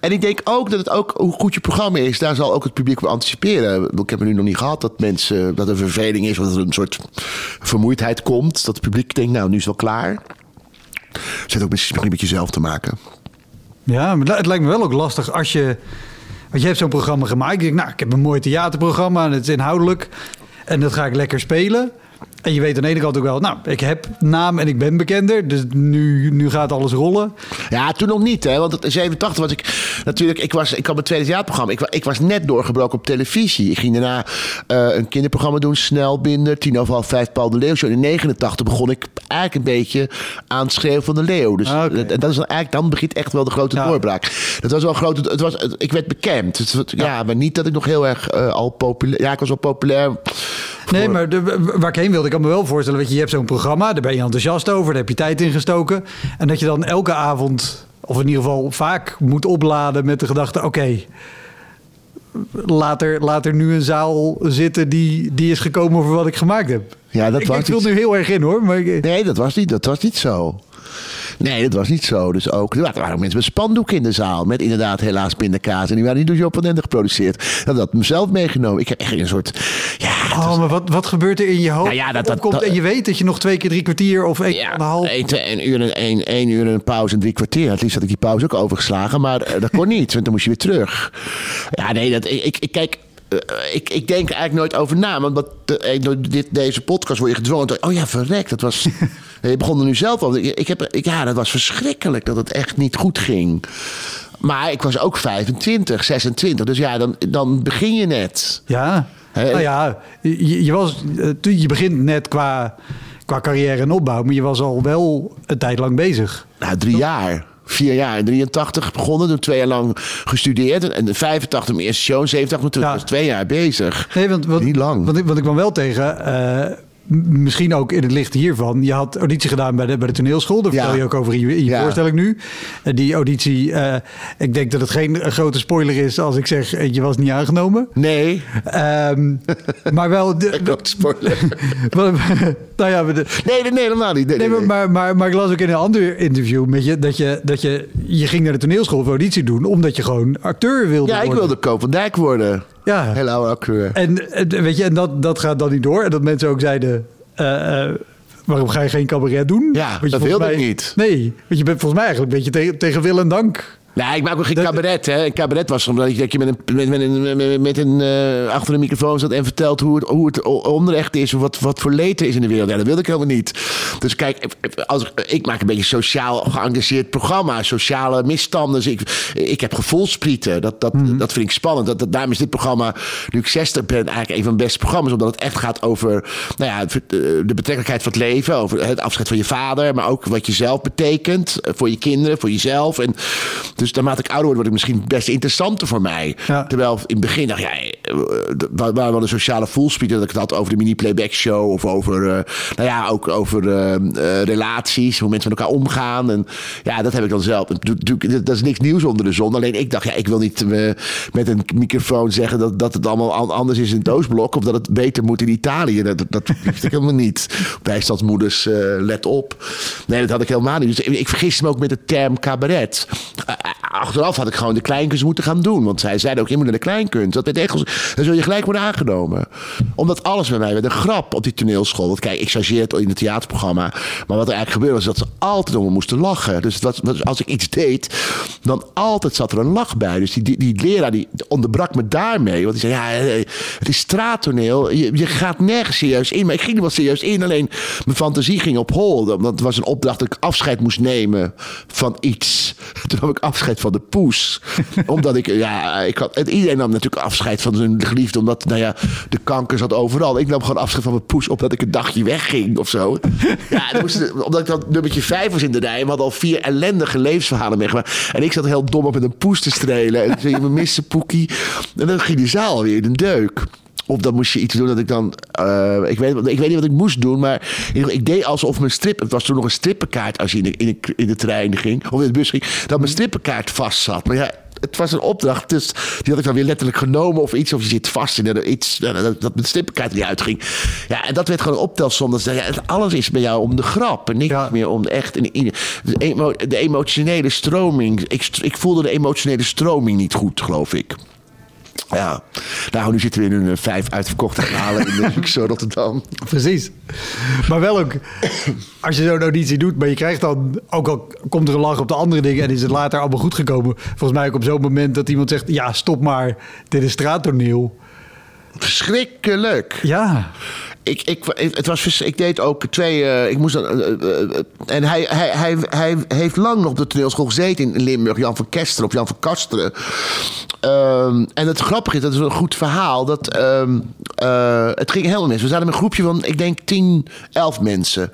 en ik denk ook dat het ook, hoe goed je programma is, daar zal ook het publiek op anticiperen. Ik heb het nu nog niet gehad dat mensen, dat er verveling is, of dat er een soort vermoeidheid komt. Dat het publiek denkt, nou, nu is het wel klaar. Het ook misschien met jezelf te maken. Ja, maar het lijkt me wel ook lastig als je... Want je hebt zo'n programma gemaakt. Ik denk, nou, ik heb een mooi theaterprogramma en het is inhoudelijk. En dat ga ik lekker spelen. En je weet aan de ene kant ook wel, nou, ik heb naam en ik ben bekender. Dus nu, nu gaat alles rollen. Ja, toen nog niet, hè? Want het- in 87 was ik natuurlijk. Ik, was, ik had mijn tweede theaterprogramma. Ik, ik was net doorgebroken op televisie. Ik ging daarna eh, een kinderprogramma doen, Snelbinder, tien over half vijf, Paul de Leeuw. In 89 begon ik eigenlijk een beetje aan het schreeuwen van de Leeuw. Dus Ah, dat, dat is dan eigenlijk, dan begint echt wel de grote Ja. doorbraak. Dat was wel groot. Het was, het- ik werd bekend. Het, ja. maar niet dat ik nog heel erg eh, al populair. Ja, ik was wel populair. Nee, voor- maar de, waar ik heen wilde, ik kan me wel voorstellen... Weet je, je hebt zo'n programma, daar ben je enthousiast over. Daar heb je tijd in gestoken. En dat je dan elke avond, of in ieder geval vaak, moet opladen met de gedachte... Oké, laat, er, laat er nu een zaal zitten die, die is gekomen voor wat ik gemaakt heb. Ja, dat ik, was ik wil nu heel erg in hoor. Maar ik- Nee, dat was niet, dat was niet zo. Nee, dat was niet zo. Dus ook, er waren ook mensen met spandoeken in de zaal. Met inderdaad helaas pindakaas. En die waren niet door Job van Ende geproduceerd. Dat had ik mezelf meegenomen. Ik heb echt een soort... Ja, was- Oh, maar wat, wat gebeurt er in je hoofd? Nou ja, dat- dat- en je weet dat je nog twee keer drie kwartier of één en een half... één, twee- één uur, en- één, één uur en een pauze en drie kwartier. Het liefst had ik die pauze ook overgeslagen. Maar eh, dat kon niet, want dan moest je weer terug. Ja, nee, dat, ik, ik kijk... eh, ik, ik denk er eigenlijk nooit over na. Want dat, eh, door dit, deze podcast word je gedwongen. Oh ja, verrek. Dat was. je begon er nu zelf al. Ik, ik heb, ik, ja, dat was verschrikkelijk dat het echt niet goed ging. Maar ik was ook 25, 26. Dus ja, dan, dan begin je net. Ja, nou ja, je, je, was, eh, toen je begint net qua, qua carrière en opbouw, maar je was al wel een tijd lang bezig. Nou, drie jaar. Vier jaar. In 83 begonnen, toen twee jaar lang gestudeerd. En in 85 mijn eerste show. In 87 toen Ja. was twee jaar bezig. Nee, want, want, Niet lang. Want ik, want ik kwam wel tegen, eh, misschien ook in het licht hiervan. Je had auditie gedaan bij de, bij de toneelschool. Daar Ja. vertel je ook over in je, in je Ja. voorstelling nu. En die auditie, eh, ik denk dat het geen eh, grote spoiler is als ik zeg, eh, je was niet aangenomen. Nee. Ehm, maar wel... De, Grote spoiler. nou ja, de, Nee, nee, nee, helemaal niet. Nee, Nee, nee, maar, maar, maar, ik las ook in een ander interview met je dat je, dat je, je ging naar de toneelschool voor auditie doen, omdat je gewoon acteur wilde Ja, ik worden. wilde Koop van Dijk worden. Ja. Heel oude. En, weet je, en dat, dat gaat dan niet door. En dat mensen ook zeiden, eh, eh, waarom ga je geen cabaret doen? Ja, dat wilde ik niet. Nee, want je bent volgens mij eigenlijk een beetje tegen, tegen wil en dank Nee, ik maak ook geen cabaret. Hè. Een cabaret was omdat je, dat je met een, met, met een, met, met een eh, achter een microfoon zat en vertelt hoe het, hoe het onrecht is. Wat, wat voor leed er is in de wereld. Ja, dat wilde ik helemaal niet. Dus kijk, als, ik- ik maak een beetje sociaal geëngageerd programma. Sociale misstanden. Dus ik, ik heb gevoelsprieten. Dat, dat, dat vind ik spannend. Dat, dat, daarom is dit programma, nu ik 60 ben, eigenlijk een van de beste programma's. Omdat het echt gaat over nou ja, de betrekkelijkheid van het leven. Over het afscheid van je vader. Maar ook wat je zelf betekent. eh, Voor je kinderen, voor jezelf. En dus naarmate ik ouder word, wordt het misschien best interessanter voor mij. Ja. Terwijl in het begin dacht ik, eh, waar waar wel een sociale voelspriet dat ik het had over de mini-playback show. Of over, eh, nou ja, ook over eh, eh, relaties. Hoe mensen met elkaar omgaan. En ja, dat heb ik dan zelf. Dat is niks nieuws onder de zon. Alleen ik dacht, ja, ik wil niet met een microfoon zeggen dat, dat het allemaal an- anders is in het Oostblok. Of dat het beter moet in Italië. Dat, dat wist ik helemaal niet. Bijstandsmoeders, let op. Nee, dat had ik helemaal niet. Dus ik, ik vergiste me ook met de term cabaret. Achteraf had ik gewoon de kleinkunst moeten gaan doen. Want zij zeiden ook, je moet naar de kleinkunst. Dat werd echt, dan zul je gelijk worden aangenomen. Omdat alles bij mij werd een grap op die toneelschool. Want kijk, ik chargeer het in het theaterprogramma. Maar wat er eigenlijk gebeurde was dat ze altijd om me moesten lachen. Dus was- als ik iets deed, dan altijd zat er een lach bij. Dus die, die, die leraar die onderbrak me daarmee. Want die zei, ja, eh, het is straattoneel. Je, je gaat nergens serieus in. Maar ik ging er wel serieus in. Alleen mijn fantasie ging op hol. Het was een opdracht dat ik afscheid moest nemen van iets. Toen nam ik afscheid van de poes. omdat ik, ja, ik had, en iedereen nam natuurlijk afscheid van zijn geliefde. Omdat, nou ja, de kanker zat overal. Ik nam gewoon afscheid van mijn poes. Omdat ik een dagje wegging of zo. Ja, moest, omdat ik dan nummertje vijf was in de rij. We hadden al vier ellendige levensverhalen meegemaakt. En ik zat heel dom op met een poes te strelen. En toen zei je, me missen poekie. En dan ging de zaal weer in een deuk. Of dan moest je iets doen dat ik dan. eh, ik, weet, ik weet niet wat ik moest doen, maar ik deed alsof mijn strip. Het was toen nog een strippenkaart als je in de, in de, in de trein ging, of in de bus ging, dat mijn strippenkaart vast zat. Maar ja, het was een opdracht, dus die had ik dan weer letterlijk genomen of iets. Of je zit vast in iets, nou, dat, dat mijn strippenkaart niet uitging. Ja, en dat werd gewoon een optelsom. Dat ja, alles is bij jou om de grap en niks Ja. meer om de echt. En, de, emo- de emotionele stroming. Ik, ik voelde de emotionele stroming niet goed, geloof ik. Ja, nou, nu zitten we in een eh, vijf uitverkochte halen in de Luxe Rotterdam. Precies. Maar wel ook, als je zo'n auditie doet, maar je krijgt dan, ook al komt er een lach op de andere dingen en is het later allemaal goed gekomen. Volgens mij ook op zo'n moment dat iemand zegt, ja stop maar, dit is straattoneel. Verschrikkelijk. Ja, Ik, ik, het was, ik deed ook twee. eh, ik moest dan, eh, eh, en hij, hij, hij, hij heeft lang nog op de toneelschool gezeten in Limburg, Jan van Kesteren of Jan van Kasteren. Ehm, en het grappige is, dat is een goed verhaal. Dat, ehm, eh, het ging helemaal mis. We zaten met een groepje van, ik denk, 10, 11 mensen.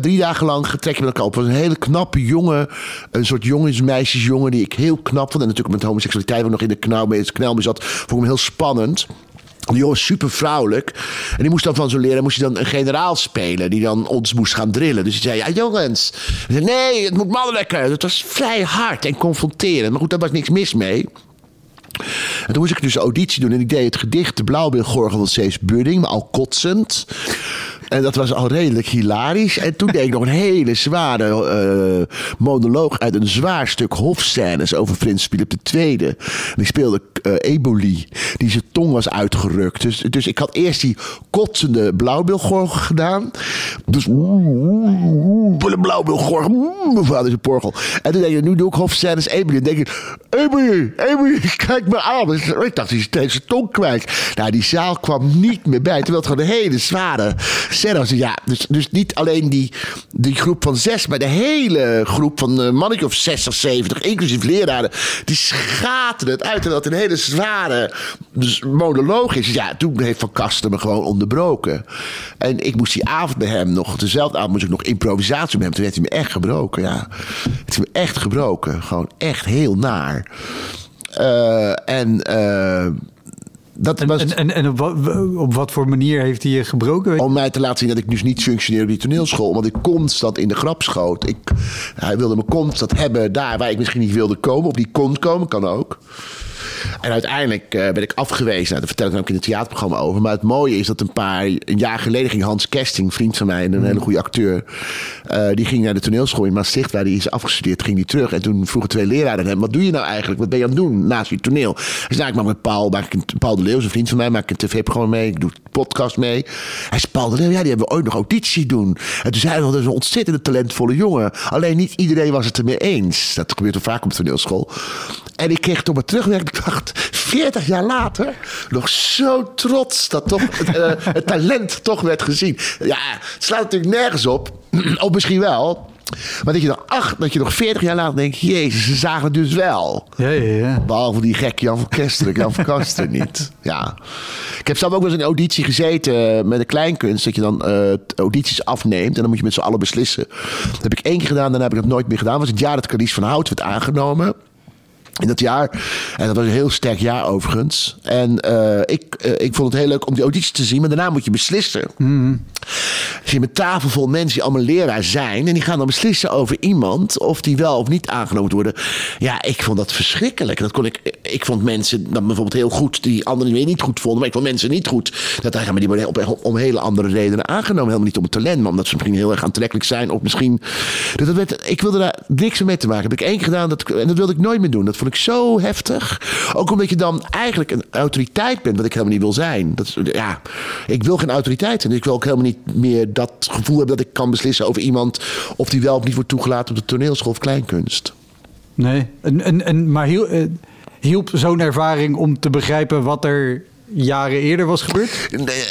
Drie dagen lang getrekken met elkaar op. Het was een hele knappe jongen. Een soort jongensmeisjesjongen die ik heel knap vond. En natuurlijk met homoseksualiteit waar nog in de knauw knel mee zat. Vond ik hem heel spannend. Die jongen super vrouwelijk. En die moest dan van zo'n leraar moest hij dan een generaal spelen. Die dan ons moest gaan drillen. Dus hij zei, ja jongens. Zei, nee, het moet mannelijker. Het was vrij hard en confronterend. Maar goed, daar was niks mis mee. En toen moest ik dus auditie doen. En ik deed het gedicht De Blauwbeelgorgel van Cees Budding. Maar al kotsend. En dat was al redelijk hilarisch. En toen deed ik nog een hele zware eh, monoloog uit een zwaar stuk hofscènes over Prins Philip II. En ik speelde eh, Eboli, die zijn tong was uitgerukt. Dus, dus ik had eerst die kotsende blauwbeelgorgel gedaan. Dus de blauwbeelgorgel, mevrouw is een porgel. En toen denk ik, nu doe ik hofscènes Eboli. En denk ik, Eboli, Eboli, kijk me aan. Dus ik dacht, die is zijn tong kwijt. Nou, die zaal kwam niet meer bij. Terwijl het gewoon een hele zware Ja, dus, dus niet alleen die, die groep van zes, maar de hele groep van een mannetje of 60, 70, inclusief leraren, die schaten het uit. En dat een hele zware dus, monoloog is. Ja, toen heeft Van Kasten me gewoon onderbroken. En ik moest die avond bij hem nog, dezelfde avond moest ik nog improvisatie met hem. Toen werd hij me echt gebroken, ja. Het is me echt gebroken. Gewoon echt heel naar. Eh, en eh, dat en, was... en, en, en op, wat, op wat voor manier heeft hij je gebroken? Om mij te laten zien dat ik dus niet functioneer op die toneelschool. Omdat ik constant in de grap schoot. Ik, hij wilde me constant hebben daar waar ik misschien niet wilde komen. Of niet kon komen, kan ook. En uiteindelijk uh, werd ik afgewezen. Nou, vertel ik ook in het theaterprogramma over. Maar het mooie is dat een paar een jaar geleden ging Hans Kesting, vriend van mij, en een hele goede acteur, uh, die ging naar de toneelschool in Maastricht, waar hij is afgestudeerd, ging hij terug. En toen vroegen twee leraren hem: Wat doe je nou eigenlijk? Wat ben je aan het doen naast je toneel? Zei: nou, Ik maak met Paul, een, Paul de Leeuw, een vriend van mij, maak ik een tv-programma mee. Ik doe podcast mee. Hij zei: Paul de Leeuw, ja, die hebben we ooit nog auditie doen. En toen zei hij: Dat is een ontzettend talentvolle jongen. Alleen niet iedereen was het ermee eens. Dat gebeurt er vaak op toneelschool. En ik kreeg toch maar terugwerkende kracht, 40 jaar later, nog zo trots dat toch het, uh, het talent toch werd gezien. Ja, het slaat natuurlijk nergens op. of misschien wel. Maar dat je nog acht, dat je nog 40 jaar later denkt, jezus, ze zagen het dus wel. Ja, ja, ja. Behalve die gek Jan van Kesteren, Jan van Kasteren niet. Ja. Ik heb zelf ook wel eens een auditie gezeten met een kleinkunst, dat je dan uh, audities afneemt en dan moet je met z'n allen beslissen. Dat heb ik één keer gedaan, daarna heb ik het nooit meer gedaan. Dat was het jaar dat Carice van Hout werd aangenomen in dat jaar. En dat was een heel sterk jaar overigens. En uh, ik, uh, ik vond het heel leuk om die auditie te zien. Maar daarna moet je beslissen. Mm. Je met tafel vol mensen die allemaal leraar zijn. En die gaan dan beslissen over iemand. Of die wel of niet aangenomen worden. Ja, ik vond dat verschrikkelijk. Dat kon ik, ik vond mensen dan bijvoorbeeld heel goed. Die anderen weer niet goed vonden. Maar ik vond mensen niet goed. Dat gaan maar die worden op, om hele andere redenen aangenomen. Helemaal niet om het talent. Maar omdat ze misschien heel erg aantrekkelijk zijn. Of misschien... Dat, werd, ik wilde daar niks mee te maken. Heb ik één gedaan. Dat, en dat wilde ik nooit meer doen. Dat vond ik zo heftig. Ook omdat je dan eigenlijk een autoriteit bent, wat ik helemaal niet wil zijn. Dat, ja, ik wil geen autoriteit en ik wil ook helemaal niet meer dat gevoel hebben dat ik kan beslissen over iemand of die wel of niet wordt toegelaten op de toneelschool of kleinkunst. Nee, en, en, en, maar hielp, hielp zo'n ervaring om te begrijpen wat er jaren eerder was gebeurd? Nee,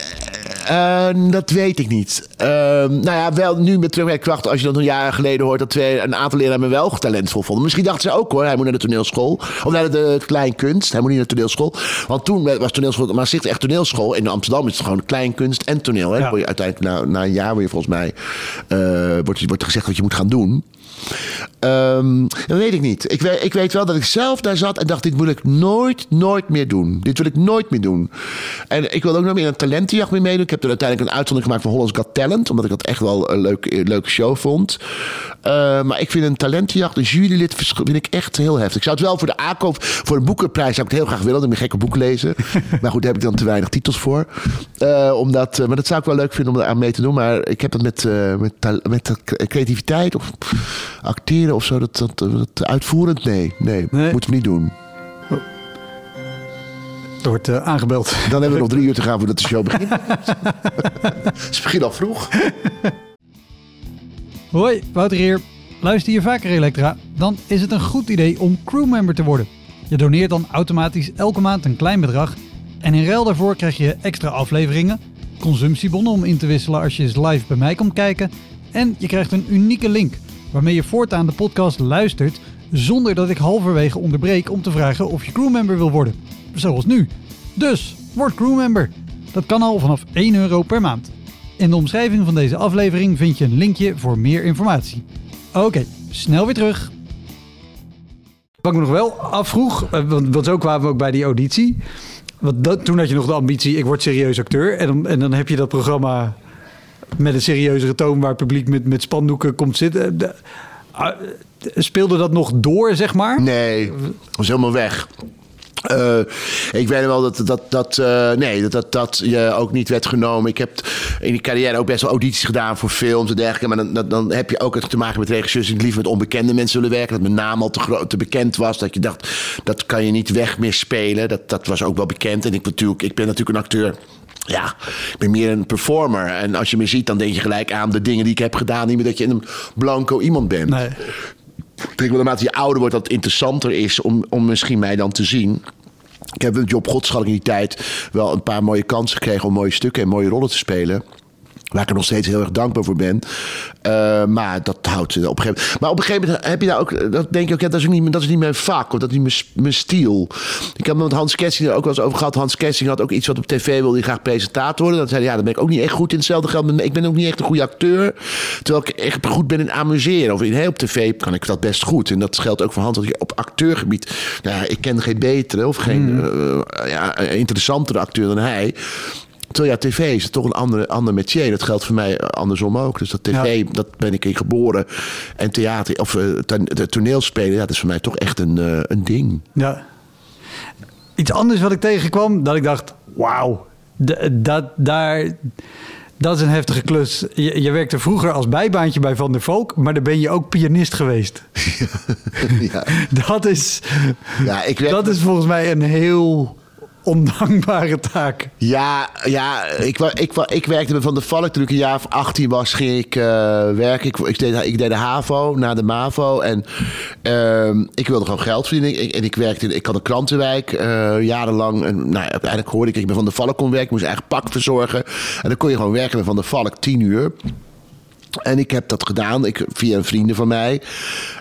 uh, dat weet ik niet. Uh, nou ja, wel nu met terugwerkkracht, als je dat een jaar geleden hoort, dat twee, een aantal leraren me wel talentvol vonden. Misschien dachten ze ook hoor, hij moet naar de toneelschool. Of naar de, de kleinkunst, hij moet niet naar de toneelschool. Want toen was toneelschool, maar zit echt toneelschool. In Amsterdam is het gewoon kleinkunst en toneel. Hè? Ja. Je uiteindelijk na, na, een jaar je volgens mij, uh, wordt, wordt gezegd wat je moet gaan doen. Um, dat weet ik niet. Ik weet, ik weet wel dat ik zelf daar zat en dacht: dit wil ik nooit, nooit meer doen. Dit wil ik nooit meer doen. En ik wil ook nog meer een talentenjacht mee meedoen. Ik heb er uiteindelijk een uitzondering gemaakt van Hollands Got Talent, omdat ik dat echt wel een leuk, leuke show vond. Uh, maar ik vind een talentenjacht, een jurylid, vind ik echt heel heftig. Ik zou het wel voor de aankoop, voor een boekenprijs, zou ik het heel graag willen. Dan moet ik gekke boeken lezen. maar goed, daar heb ik dan te weinig titels voor. Uh, omdat, uh, maar dat zou ik wel leuk vinden om daar aan mee te doen. Maar ik heb het met, met, met creativiteit of acteren of zo, dat, dat, dat uitvoerend, nee, nee, nee. moeten we niet doen. Er wordt uh, aangebeld. Dan hebben we nog drie uur te gaan voordat de show begint. Ze begint al vroeg. Hoi, Wouter hier. Luister je vaker Elektra? Dan is het een goed idee om crewmember te worden. Je doneert dan automatisch elke maand een klein bedrag. En in ruil daarvoor krijg je extra afleveringen, consumptiebonnen om in te wisselen als je eens live bij mij komt kijken. En je krijgt een unieke link waarmee je voortaan de podcast luistert zonder dat ik halverwege onderbreek om te vragen of je crewmember wil worden. Zoals nu. Dus, word crewmember. Dat kan al vanaf 1 euro per maand. In de omschrijving van deze aflevering vind je een linkje voor meer informatie. Oké, snel weer terug. Wat ik me nog wel afvroeg, want, want zo kwamen we ook bij die auditie. Want dat, toen had je nog de ambitie, ik word serieus acteur. En en dan heb je dat programma met een serieuzere toon waar het publiek met, met spandoeken komt zitten. De, uh, speelde dat nog door, zeg maar? Nee, was helemaal weg. Uh, ik weet wel dat dat, dat uh, nee, dat, dat dat je ook niet werd genomen. Ik heb in die carrière ook best wel audities gedaan voor films en dergelijke. Maar dan, dan, heb je ook te maken met regisseurs die liever met onbekende mensen willen werken. Dat mijn naam al te, te bekend was. Dat je dacht, dat kan je niet weg meer spelen. Dat, dat was ook wel bekend. En ik, natuurlijk, ik ben natuurlijk een acteur ja, ik ben meer een performer. En als je me ziet, dan denk je gelijk aan de dingen die ik heb gedaan. Niet meer dat je een blanco iemand bent. Nee. Ik denk wel naarmate je ouder wordt, dat het interessanter is om, om misschien mij dan te zien. Ik heb met Job in die tijd wel een paar mooie kansen gekregen om mooie stukken en mooie rollen te spelen. Waar ik er nog steeds heel erg dankbaar voor ben. Uh, maar dat houdt op een gegeven moment. Maar op een gegeven moment heb je daar ook. Dat denk je ook, ja, dat is, niet, dat is niet mijn vak. Of dat is niet mijn, mijn stijl. Ik heb met Hans Kessing er ook wel eens over gehad. Hans Kessing had ook iets wat op tv wilde. Die graag presentator worden. Dat zei ja, dan ben ik ook niet echt goed in hetzelfde geld. Ik ben ook niet echt een goede acteur. Terwijl ik echt goed ben in amuseren. Of in heel op tv kan ik dat best goed. En dat geldt ook voor Hans. Dat je op acteurgebied. Nou, ik ken geen betere of geen mm. uh, ja, interessantere acteur dan hij. Terwijl ja, tv is toch een andere, ander métier. Dat geldt voor mij andersom ook. Dus dat tv, ja. dat ben ik in geboren. En theater, of uh, toneelspelen, ja, dat is voor mij toch echt een, uh, een ding. Ja. iets anders wat ik tegenkwam, dat ik dacht, wauw, dat, daar, dat is een heftige klus. Je, je werkte vroeger als bijbaantje bij Van der Valk, maar dan ben je ook pianist geweest. ja. Dat is, Ja, ik werk- dat is volgens mij een heel ondankbare taak. Ja, ja ik, ik, ik werkte bij Van der Valk toen ik een jaar of 18 was, ging ik eh, werken. Ik, ik, deed, ik deed de HAVO na de MAVO en ehm, ik wilde gewoon geld verdienen. Ik, en ik werkte, in- ik had een krantenwijk eh, jarenlang. En nou, uiteindelijk hoorde ik dat ik bij Van der Valk kon werken. Ik moest eigen pak verzorgen. En dan kon je gewoon werken bij Van der Valk 10 uur. En ik heb dat gedaan ik, via een vrienden van mij.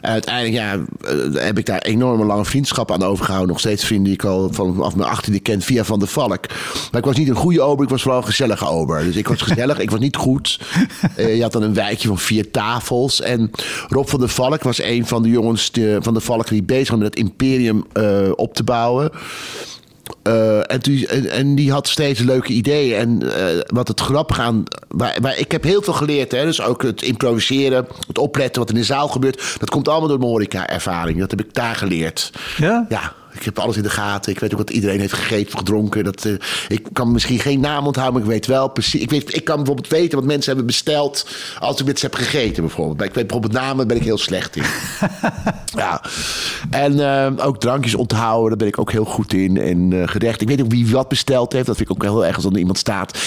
Uiteindelijk ja, eh, heb ik daar enorme lange vriendschap aan overgehouden. Nog steeds vrienden die ik al vanaf mijn achttiende ken via Van der Valk. Maar ik was niet een goede ober, ik was vooral een gezellige ober. Dus ik was gezellig, ik was niet goed. Eh, je had dan een wijkje van vier tafels. En Rob van der Valk was een van de jongens van de Valk die bezig was met het imperium eh, op te bouwen. Eh, en, toen, en, en die had steeds leuke ideeën. En eh, wat het grappig aan. Waar, waar, ik heb heel veel geleerd. Hè? Dus ook het improviseren, het opletten wat in de zaal gebeurt. Dat komt allemaal door mijn horeca-ervaring. Dat heb ik daar geleerd. Ja? Ja, ik heb alles in de gaten. Ik weet ook wat iedereen heeft gegeten of gedronken. Dat, eh, ik kan misschien geen naam onthouden, maar ik weet wel precies. Ik, weet, ik kan bijvoorbeeld weten wat mensen hebben besteld als ik ze heb gegeten. Bijvoorbeeld. Ik weet bijvoorbeeld namen, ben ik heel slecht in. ja. En eh, ook drankjes onthouden, daar ben ik ook heel goed in. En eh, gerecht. Ik weet ook wie wat besteld heeft. Dat vind ik ook heel erg als er iemand staat.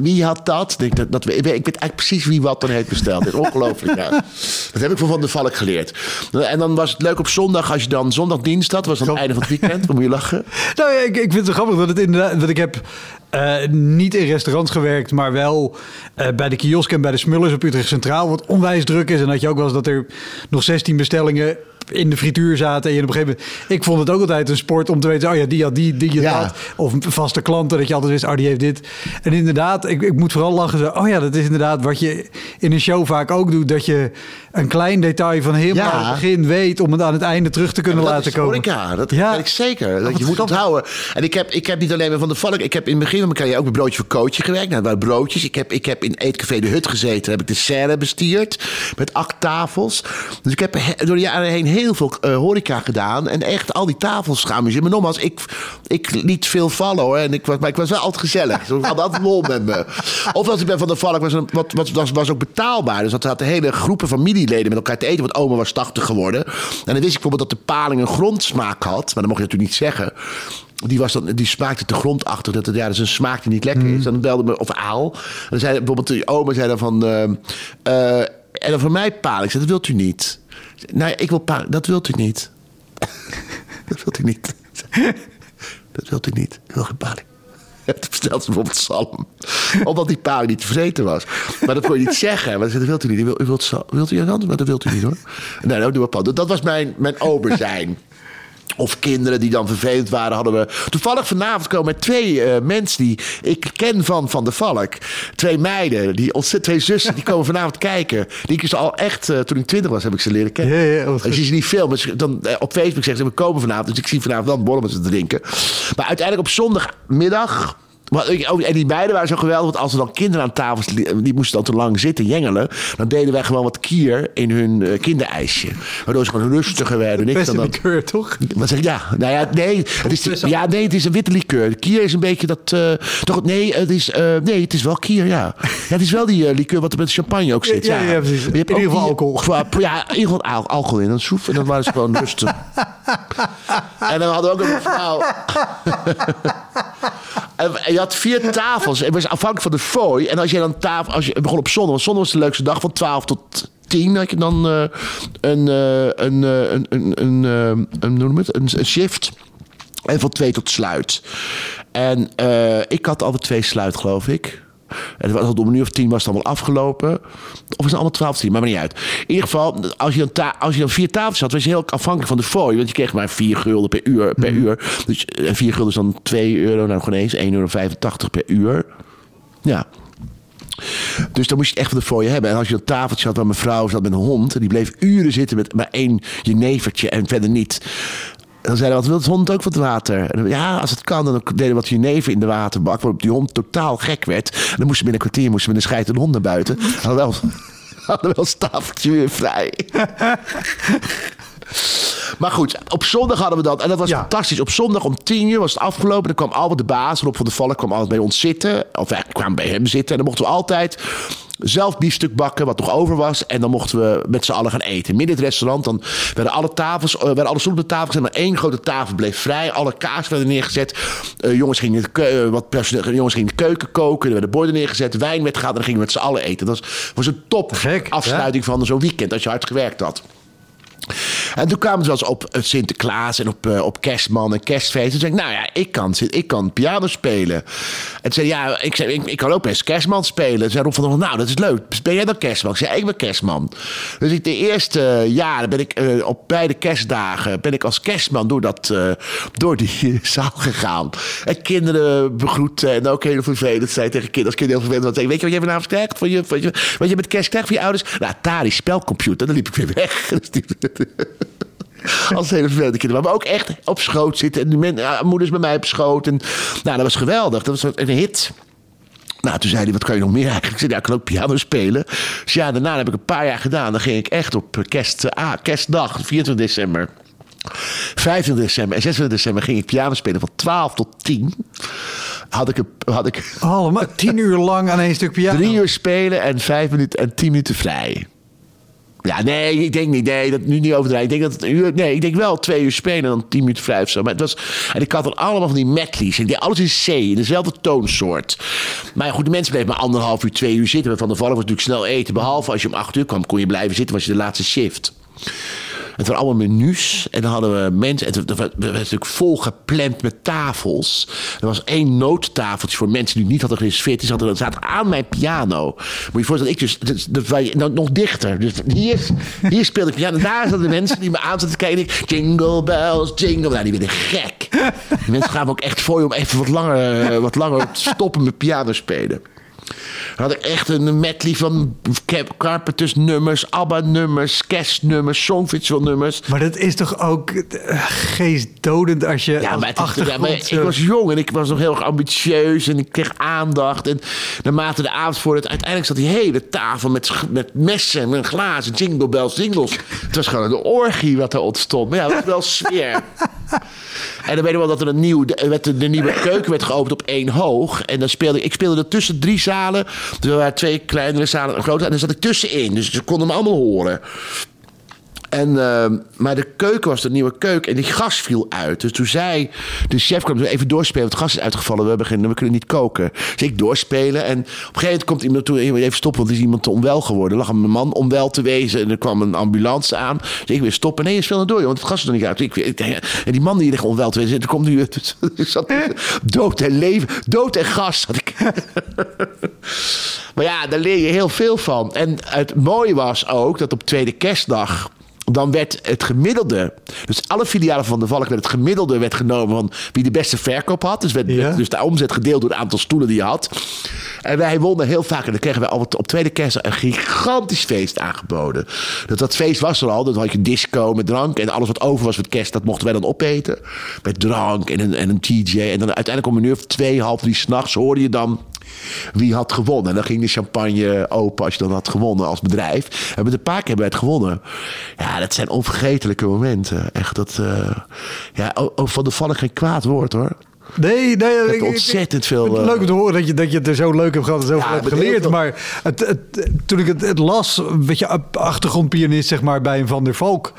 Wie had dat? Ik, dat, dat ik weet eigenlijk precies wie wat dan heeft besteld. Dat is ongelooflijk. ja. Dat heb ik van Van der Valk geleerd. En dan was het leuk op zondag, als je dan zondagdienst had, was dan het einde van het weekend. Dan moet je lachen. Nou ik, ik vind het zo grappig dat het inderdaad. Want ik heb eh, niet in restaurants gewerkt, maar wel eh, bij de kiosk en bij de Smullers op Utrecht Centraal. Wat onwijs druk is. En dat je ook wel eens dat er nog 16 bestellingen in de frituur zaten. En je op een gegeven moment. Ik vond het ook altijd een sport om te weten. Oh ja, die had die, die had Ja. dat. Of vaste klanten, dat je altijd wist. Oh, die heeft dit. En inderdaad, ik, ik moet vooral lachen. Zo, oh ja, dat is inderdaad wat je in een show vaak ook doet. Dat je een klein detail van helemaal Ja. het begin weet. om het aan het einde terug te kunnen laten komen. horeca, dat Ja. weet ik zeker. Dat je moet grappig. onthouden. En ik heb, ik heb niet alleen maar van de Valk. Ik heb in het begin van mijn carrière ook bij Broodje voor Coachje gewerkt. Nou, broodjes. Ik heb, ik heb in Eetcafé De Hut gezeten. Heb ik de serre bestierd. Met acht tafels. Dus ik heb he- door de jaren heen heel veel eh, horeca gedaan. En echt al die tafels gaan. Maar nogmaals, ik, ik liet veel vallen hoor. En ik was, maar ik was wel altijd gezellig. Dus ik had altijd lol met me. Of als ik ben van de Valk was, een, wat, wat, was, was ook betaalbaar. Dus dat had de hele groepen familieleden met elkaar te eten. Want oma was 80 geworden. En dan wist ik bijvoorbeeld dat de paling een grondsmaak had. Maar dat mocht je natuurlijk niet zeggen. Die, was dan, die smaakte te grondachtig. Dat, het- ja, dat is een smaak die niet lekker is. Dan belde me, of aal. En dan zei bijvoorbeeld die oma zei dan van... eh, eh, en dan voor mij paling. Ik zei, dat wilt u niet. Nou, ja, ik wil paling. Dat wilt u niet. dat wilt u niet. dat wilt u niet. Ik wil geen paling. Toen bestelde ze bijvoorbeeld zalm. Omdat die paling niet tevreden was. Maar dat kon je niet zeggen. Zei, dat wilt u niet. U wilt, u wilt, wilt u een ander? Maar dat wilt u niet hoor. Nee, nou, doe maar. Dat was mijn, mijn ober zijn. Of kinderen die dan vervelend waren, hadden we. Toevallig vanavond komen er twee eh, mensen die ik ken van Van de Valk. Twee meiden, die ontzettend twee zussen, die komen vanavond kijken. Die ik dus al echt, eh, toen ik twintig was, heb ik ze leren kennen. Ja, ja, ik zie ze niet veel, maar ze- dan, eh, op Facebook zeggen ze, we komen vanavond. Dus ik zie vanavond dan borrel met ze drinken. Maar uiteindelijk op zondagmiddag... Maar, oh, en die meiden waren zo geweldig, want als er dan kinderen aan tafel li- die moesten dan te lang zitten, jengelen, dan deden wij gewoon wat kier in hun eh, kinderijsje. Waardoor ze gewoon rustiger werden. Niks dan een dat, likeur, toch? wat zeg? Ja, nou ja, nee. Het is, ja, nee, het is een witte liqueur. Kier is een beetje dat. eh, toch, nee, het is, eh, nee, het is wel kier, ja. ja het is wel die eh, liqueur wat er met champagne ook zit. Ja, Ja, ja, precies. Maar je hebt In ieder geval alcohol. Ja, in ieder geval al- alcohol in. Dan soef en dan waren ze gewoon rustig. en dan hadden we ook een vrouw. En je had vier tafels. Het was afhankelijk van de fooi. En als je dan tafel. Als je begon op zondag. Want zondag was de leukste dag van 12 tot 10. Had je dan eh, een, eh, een, eh, een, een, een, eh, een, noem het? een, een shift. En van twee tot sluit. En eh, ik had altijd twee sluit, geloof ik. En het was om een uur of tien was het allemaal afgelopen. Of is het allemaal twaalf, tien, maar maar niet uit. In ieder geval, als je dan, ta- als je dan vier tafels had, was je heel afhankelijk van de fooi. Want je kreeg maar vier gulden per uur. Per uur. Dus, en vier gulden is dan 2 euro, nou gewoon eens, 1,85 euro per uur. Ja. Dus dan moest je het echt van de fooi hebben. En als je een tafeltje had waar mijn vrouw zat met een hond... en die bleef uren zitten met maar één jenevertje en verder niet... Dan zeiden we, wat wil het hond ook wat water? En dan, ja, als het kan, dan deden we wat jenever in de waterbak... waarop die hond totaal gek werd. En dan moesten we binnen een kwartier moesten we met een scheidende hond naar buiten. Hadden wel, hadden wel een tafeltje weer vrij. Maar goed, op zondag hadden we dat. En dat was Ja. fantastisch. Op zondag om tien uur was het afgelopen. Dan kwam Albert de baas, Rob van der Valk kwam altijd bij ons zitten. Of wij kwamen bij hem zitten. En dan mochten we altijd zelf biefstuk bakken, wat nog over was. En dan mochten we met z'n allen gaan eten. Midden in het restaurant, dan werden alle tafels, eh, werden alle stoelen op de tafel gezet. Maar één grote tafel bleef vrij. Alle kaas werden neergezet. Eh, jongens, gingen de keu- eh, wat jongens gingen de keuken koken. Er werden borden neergezet. Wijn werd gehaald en dan gingen we met z'n allen eten. Dat was, was een top Gek, afsluiting van zo'n weekend als je hard gewerkt had. En toen kwamen ze eens op eh, Sinterklaas en op, eh, op kerstman en kerstfeest. Toen zei ik, nou ja, ik kan, ik kan piano spelen. En zei ja, ik, zei, ik, ik kan ook best kerstman spelen. Toen zei Rob van nou, dat is leuk. Ben jij dan kerstman? Ik zei, ik ben kerstman. Dus ik, de eerste jaren ben ik eh, op beide kerstdagen... ben ik als kerstman door, dat, door die zaal gegaan. En kinderen begroeten en ook heel vervelend zijn tegen kinderen. Als kinderen heel vervelend zijn. Weet je wat jij vanavond krijgt? Van je, van je, wat je met kerst krijgt van je ouders? Nou, Atari spelcomputer. Dan liep ik weer weg. Als hele vervelende kinderen. Maar ook echt op schoot zitten. En men, ja, moeders bij mij op schoot. En, nou, dat was geweldig. Dat was een hit. Nou, toen zei hij, wat kan je nog meer eigenlijk? Ik zei, ja, ik kan ook piano spelen. Dus ja, daarna heb ik een paar jaar gedaan. Dan ging ik echt op kerst, ah, kerstdag, 24 december. 25 december en 26 december ging ik piano spelen van 12 tot 10. Had ik, had ik Allemaal tien uur lang aan één stuk piano. drie uur spelen en vijf minuten en 10 minuten vrij. Ja, nee, ik denk niet. Nee, dat nu niet overdrijven. Ik denk dat het uur. Nee, ik denk wel twee uur spelen en dan tien minuten vrij of zo. Maar het was. En ik had dan allemaal van die medleys. Ik deed alles in C, in dezelfde toonsoort. Maar goed, de mensen bleven maar anderhalf uur, twee uur zitten. Van de Vallen was natuurlijk snel eten. Behalve als je om acht uur kwam, kon je blijven zitten. Was je de laatste shift. Het waren allemaal menus. En dan hadden we mensen. Het het was natuurlijk vol gepland met tafels. Er was één noottafeltje voor mensen die niet hadden gereserveerd. Die zaten, zaten aan mijn piano. Moet je je voorstellen, ik dus. nog dichter. Dus hier, hier speelde ik piano. Daar zaten de mensen die me aan zaten te kijken. Ik, jingle bells, jingle. Nou, die werden gek. Die mensen gaven ook echt voor om even wat langer, eh, wat langer te stoppen met piano spelen. Dan had ik echt een medley van Carpenters nummers, ABBA nummers, kerstnummers, Songfestival nummers. Maar dat is toch ook eh, geestdodend als je Ja, als maar, het is- achtergrond... ja, maar ik was jong en ik was nog heel erg ambitieus en ik kreeg aandacht. En naarmate de avond voor het uiteindelijk zat die hele tafel met, met messen en glazen, jingle bells, jingles. Het was gewoon een orgie wat er ontstond. Maar ja, dat was wel sfeer. En dan weet ik wel dat er een nieuw, de, de, de nieuwe keuken werd geopend op één hoog. En dan speelde ik, ik speelde er tussen drie zalen. Er waren twee kleinere zalen en een grote. En dan zat ik tussenin. Dus ze konden me allemaal horen. En, eh, maar de keuken was de nieuwe keuken en die gas viel uit. Dus toen zei de chef, kwam even doorspelen, want het gas is uitgevallen, we, geen, we kunnen niet koken. Dus ik doorspelen en op een gegeven moment komt iemand toe, even stoppen, want er is iemand onwel geworden. Er lag een man onwel te wezen en er kwam een ambulance aan. Dus ik weer stoppen, nee, je speelt door, want het gas is nog niet uit. Ik, ik- en die man die ligt onwel te wezen, er komt nu, ik zat dood en leven, dood en gas. Had ik. Maar ja, daar leer je heel veel van. En het mooie was ook dat op tweede kerstdag. Dan werd het gemiddelde. Dus alle filialen van de Valk werd het gemiddelde werd genomen van wie de beste verkoop had. Dus, werd, Ja. werd dus de omzet gedeeld door het aantal stoelen die je had. En wij wonnen heel vaak. En dan kregen wij altijd op tweede kerstdag een gigantisch feest aangeboden. Dat, dat feest was er al. Dan had je disco met drank. En alles wat over was met kerst, dat mochten wij dan opeten. Met drank en een, en een TJ. En dan uiteindelijk om een uur of twee, half drie s'nachts hoorde je dan wie had gewonnen. En dan ging de champagne open als je dan had gewonnen als bedrijf. En met een paar keer hebben het gewonnen. Ja, dat zijn onvergetelijke momenten. Echt dat... eh, ja, van de vallen geen kwaad woord hoor. Nee, nee. ik- ik- ontzettend veel, het is eh, Leuk om te horen dat je, dat je het er zo leuk hebt gehad en zoveel Ja, hebt geleerd. veel- Maar het, het, toen ik het, het las, beetje ap- achtergrondpianist zeg maar, bij een Van der Valk.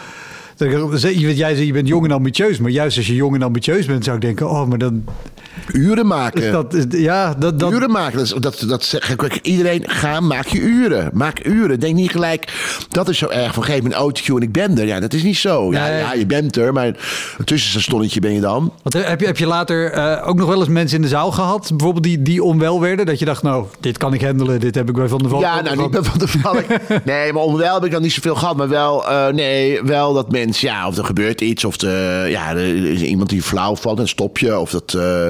Ik- je- Jij zei je bent jong en ambitieus. Maar juist als je jong en ambitieus bent, zou ik denken... Oh, maar dan Uren maken. is dat... is- Ja, dat... dat Uren maken. Dat, dat, dat zeg ik ook. Iedereen, ga, maak je uren. Maak uren. Denk niet gelijk, dat is zo erg. Van geef me een autocue en ik ben er. Ja, dat is niet zo. Ja, Nee. ja je bent er, maar tussen een stonnetje ben je dan. Want heb je, heb je later eh, ook nog wel eens mensen in de zaal gehad, bijvoorbeeld die, die onwel werden? Dat je dacht, nou, dit kan ik handelen, dit heb ik bij Van der Valk. Ja, nou niet bij Van der Valk. Nee, maar onderwijl heb ik dan niet zoveel gehad. Maar wel, eh, nee, wel dat mensen, ja, of er gebeurt iets. Of de, ja, er is iemand die flauw valt, een stopje. Of dat, eh,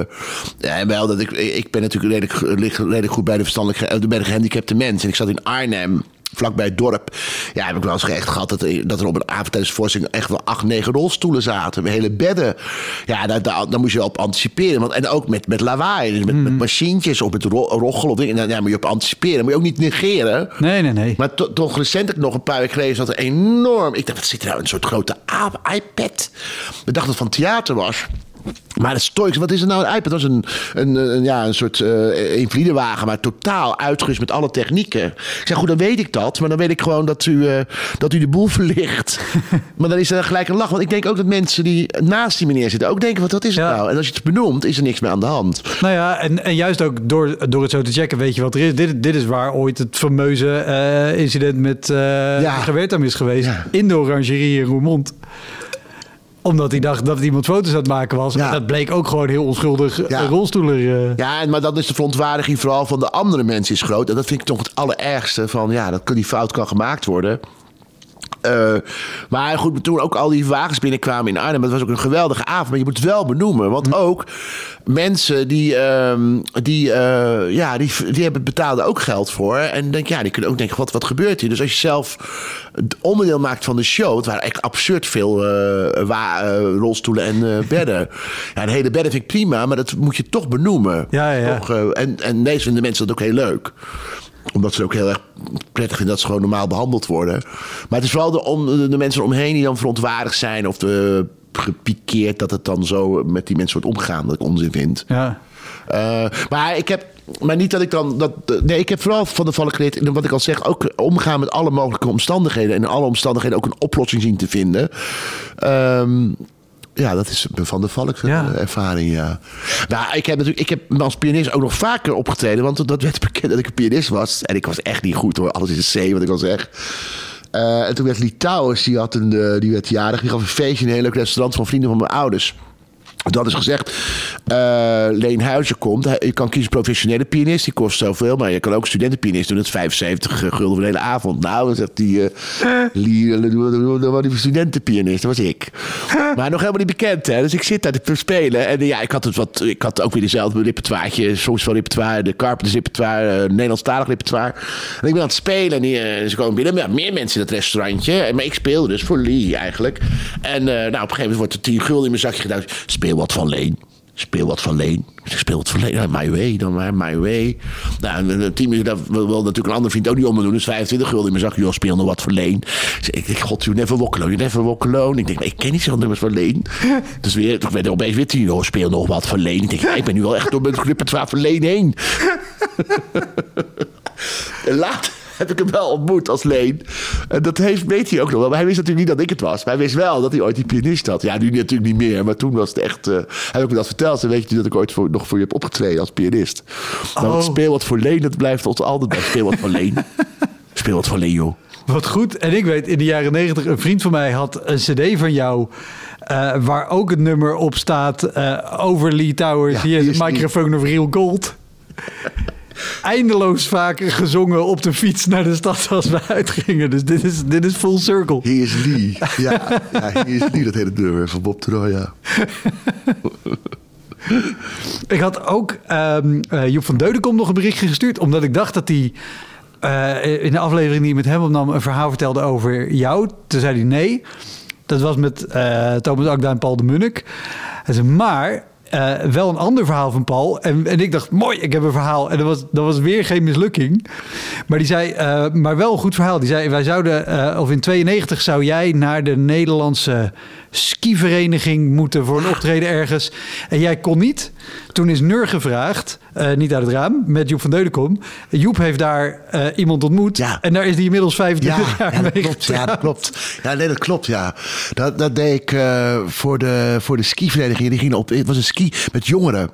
en wel dat ik, ik ben natuurlijk redelijk, lig redelijk goed bij de verstandelijk, ge- bij de gehandicapte mensen. En ik zat in Arnhem. vlakbij het dorp. Ja, heb ik wel eens echt gehad dat er, dat er op een avond tijdens de voorstelling echt wel acht, negen rolstoelen zaten. Hele bedden. Ja, daar, daar, daar moest je wel op anticiperen. Want, en ook met, met lawaai, dus met, met machientjes of met ro rochel of dingen. Daar moet je op anticiperen. Moet je ook niet negeren. Nee, nee, nee. Maar to- toch recentelijk nog een paar weken geleden zat er enorm... Ik dacht, wat zit er nou? Een soort grote iPad. Ik dacht dat het van theater was. Maar het Stoics, wat is er nou een iPad? Dat was een, een, een, ja, een soort invalidewagen, maar totaal uitgerust met alle technieken. Ik zeg, goed, dan weet ik dat. Maar dan weet ik gewoon dat u, eh, dat u de boel verlicht. maar dan is er gelijk een lach. Want ik denk ook dat mensen die naast die meneer zitten ook denken, wat, is het Ja. nou? En als je het benoemt, is er niks meer aan de hand. Nou ja, en, en juist ook door, door het zo te checken, weet je wat er is. Dit, dit is waar ooit het fameuze eh, incident met eh Ja. Is geweest. Ja. In de orangerie in Roermond. Omdat hij dacht dat iemand foto's aan het maken was. Ja. En dat bleek ook gewoon heel onschuldig Ja. ja. rolstoeler. eh. Ja, maar dan is de verontwaardiging vooral van de andere mensen is groot. En dat vind ik toch het allerergste. Van ja, dat die fout kan gemaakt worden. Eh, maar goed, toen ook al die wagens binnenkwamen in Arnhem. Het was ook een geweldige avond. Maar je moet het wel benoemen. Want ook mensen die, ehm, die, eh, ja, die, die hebben betaalde ook geld voor. En denk, ja, die kunnen ook denken, wat, wat gebeurt hier? Dus als je zelf het onderdeel maakt van de show. Het waren echt absurd veel eh, wa- rolstoelen en bedden. ja, de hele bedden vind ik prima. Maar dat moet je toch benoemen. Ja, ja, ja. Toch, en, en meestal vinden mensen dat ook heel leuk omdat ze ook heel erg prettig vinden dat ze gewoon normaal behandeld worden. Maar het is vooral de, om, de mensen omheen die dan verontwaardigd zijn of de, gepikeerd dat het dan zo met die mensen wordt omgegaan. Dat ik onzin vind. ja. Eh, maar ik heb. Maar niet dat ik dan. Dat, nee, ik heb vooral van de vallen geleerd. Wat ik al zeg, ook omgaan met alle mogelijke omstandigheden. En in alle omstandigheden ook een oplossing zien te vinden. Ehm, ja, dat is van de valk Ja. ervaring, ja. Nou, ik heb natuurlijk, ik heb als pianist ook nog vaker opgetreden, want dat werd bekend dat ik een pianist was. En ik was echt niet goed hoor, alles is een C wat ik al zeg. Eh, en toen werd Litouwers, die, had een, eh, die werd jarig, die gaf een feestje in een heel leuk restaurant van vrienden van mijn ouders. Dat is gezegd, eh Leen Huizen komt. Je kan kiezen professionele pianist, die kost zoveel. Maar je kan ook studentenpianist doen, dat is 75 gulden voor de hele avond. Nou, dan zegt die, eh eh, maar die studentenpianist, dat was ik. Maar nog helemaal niet bekend, hè. Dus ik zit daar te spelen. En eh, ja, ik had, het wat, ik had ook weer dezelfde repertoireje. Soms van repertoire, de Carpenters repertoire, eh, Nederlandstalig repertoire. En ik ben aan het spelen en eh, ze komen binnen. Ja, meer mensen in dat restaurantje. Maar ik speelde dus voor Lee eigenlijk. En eh, nou, op een gegeven moment wordt er 10 gulden in mijn zakje gedaan. Speel wat van Leen. Speel wat van Leen. Ik zeg, speel wat van Leen. My way dan maar, my way. Nou, en, eh, tien minuten daar wil, natuurlijk een ander vriend ook niet om me doen. Dus 25 gulden in mijn zakje. Joh, speel nog wat voor Leen. Dus ik denk, god, you never walk alone. You never walk alone. Ik denk, maar ik ken niet zo'n nummers van Leen. Dus weer, toen werd er opeens weer 10 joh, speel nog wat van Leen. Ik denk, ik ben nu wel echt door mijn repertoire van Leen heen. En later heb ik hem wel ontmoet als Leen. En dat heeft, weet hij ook nog wel. Maar hij wist natuurlijk niet dat ik het was. Maar hij wist wel dat hij ooit die pianist had. Ja, nu natuurlijk niet meer. Maar toen was het echt... eh heb ik me dat verteld. En weet je dat ik ooit voor, nog voor je heb opgetreden als pianist. Maar Oh. speel wat voor Leen, dat blijft ons altijd bij. Speel wat voor Leen. Speel wat voor Leen, joh. Wat goed. En ik weet, in de jaren negentig, een vriend van mij had een cd van jou... eh, waar ook het nummer op staat eh, over Lee Towers. Ja, Hier is microphone of real gold. Eindeloos vaak gezongen op de fiets naar de stad als we uitgingen. Dus dit is, dit is full circle. He is Lee. Ja, ja he is Lee, dat hele nummer van Bob Troy, ja. Ik had ook eh, Joep van Deudekom nog een berichtje gestuurd. Omdat ik dacht dat hij eh, in de aflevering die ik met hem opnam... een verhaal vertelde over jou. Toen zei hij nee. Dat was met eh, Thomas Akda en Paul de Munnik. Hij zei, maar eh, wel een ander verhaal van Paul. En, en ik dacht, mooi, ik heb een verhaal. En dat was, dat was weer geen mislukking. Maar die zei, eh, maar wel een goed verhaal. Die zei, wij zouden, eh, of in 92 zou jij naar de Nederlandse skivereniging moeten voor een optreden ergens. En jij kon niet. Toen is Nur gevraagd, eh, niet uit het raam, met Joep van Deudekom. Joep heeft daar eh, iemand ontmoet. Ja. En daar is hij inmiddels 25 Ja, jaar ja, dat mee klopt. Ja, dat klopt. Ja, nee, dat klopt, ja. Dat, dat deed ik eh, voor, de, voor de skivereniging. Die ging op, het was een ski met jongeren.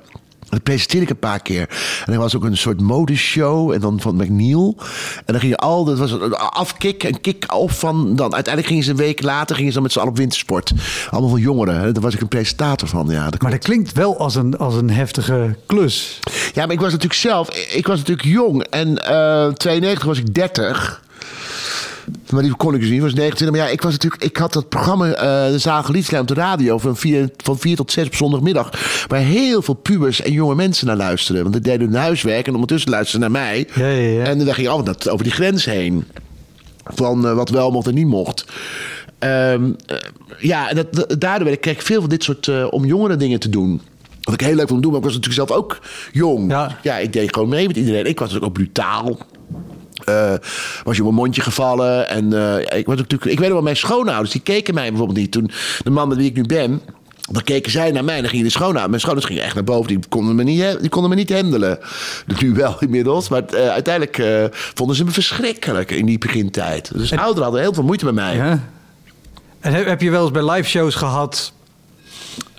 Dat presenteerde ik een paar keer. En er was ook een soort modeshow. En dan van McNeil. En dan ging je al... Dat was een afkick en kick-off van... Dan, uiteindelijk gingen ze een week later... Gingen ze dan met z'n allen op wintersport. Allemaal van jongeren. hè. Daar was ik een presentator van. Ja, dat Maar dat klinkt wel als een, als een heftige klus. ja, maar ik was natuurlijk zelf... Ik was natuurlijk jong. En eh 92 was ik 30. Maar die kon ik dus niet. Ik was 29. Maar ja, ik was natuurlijk... Ik had dat programma eh De Zagel Liedslijn op de radio... Van 4, van 4 tot 6 op zondagmiddag. Waar heel veel pubers en jonge mensen naar luisterden. Want die deden hun huiswerk. En ondertussen luisterden naar mij. Ja, ja, ja. En dan ging je altijd over die grens heen. van eh, wat wel mocht en niet mocht. Ehm, eh, ja, en dat, dat- daardoor werd ik, kreeg ik veel van dit soort om jongere dingen te doen. Wat ik heel leuk vond doen, maar ik was natuurlijk zelf ook jong. Ja. ik deed gewoon mee met iedereen. Ik was natuurlijk ook brutaal. Eh, was je op mijn mondje gevallen. En eh, ik, was natuurlijk, ik weet nog wel, mijn schoonouders, die keken mij bijvoorbeeld niet. Toen de man met wie ik nu ben, dan keken zij naar mij en dan gingen de schoonouders. Mijn schoonouders gingen echt naar boven, die konden me niet, die konden me niet handelen. Dus nu wel inmiddels, maar eh, uiteindelijk vonden ze me verschrikkelijk in die begintijd. Dus ouderen hadden heel veel moeite met mij. Ja. En heb, heb je wel eens bij live shows gehad,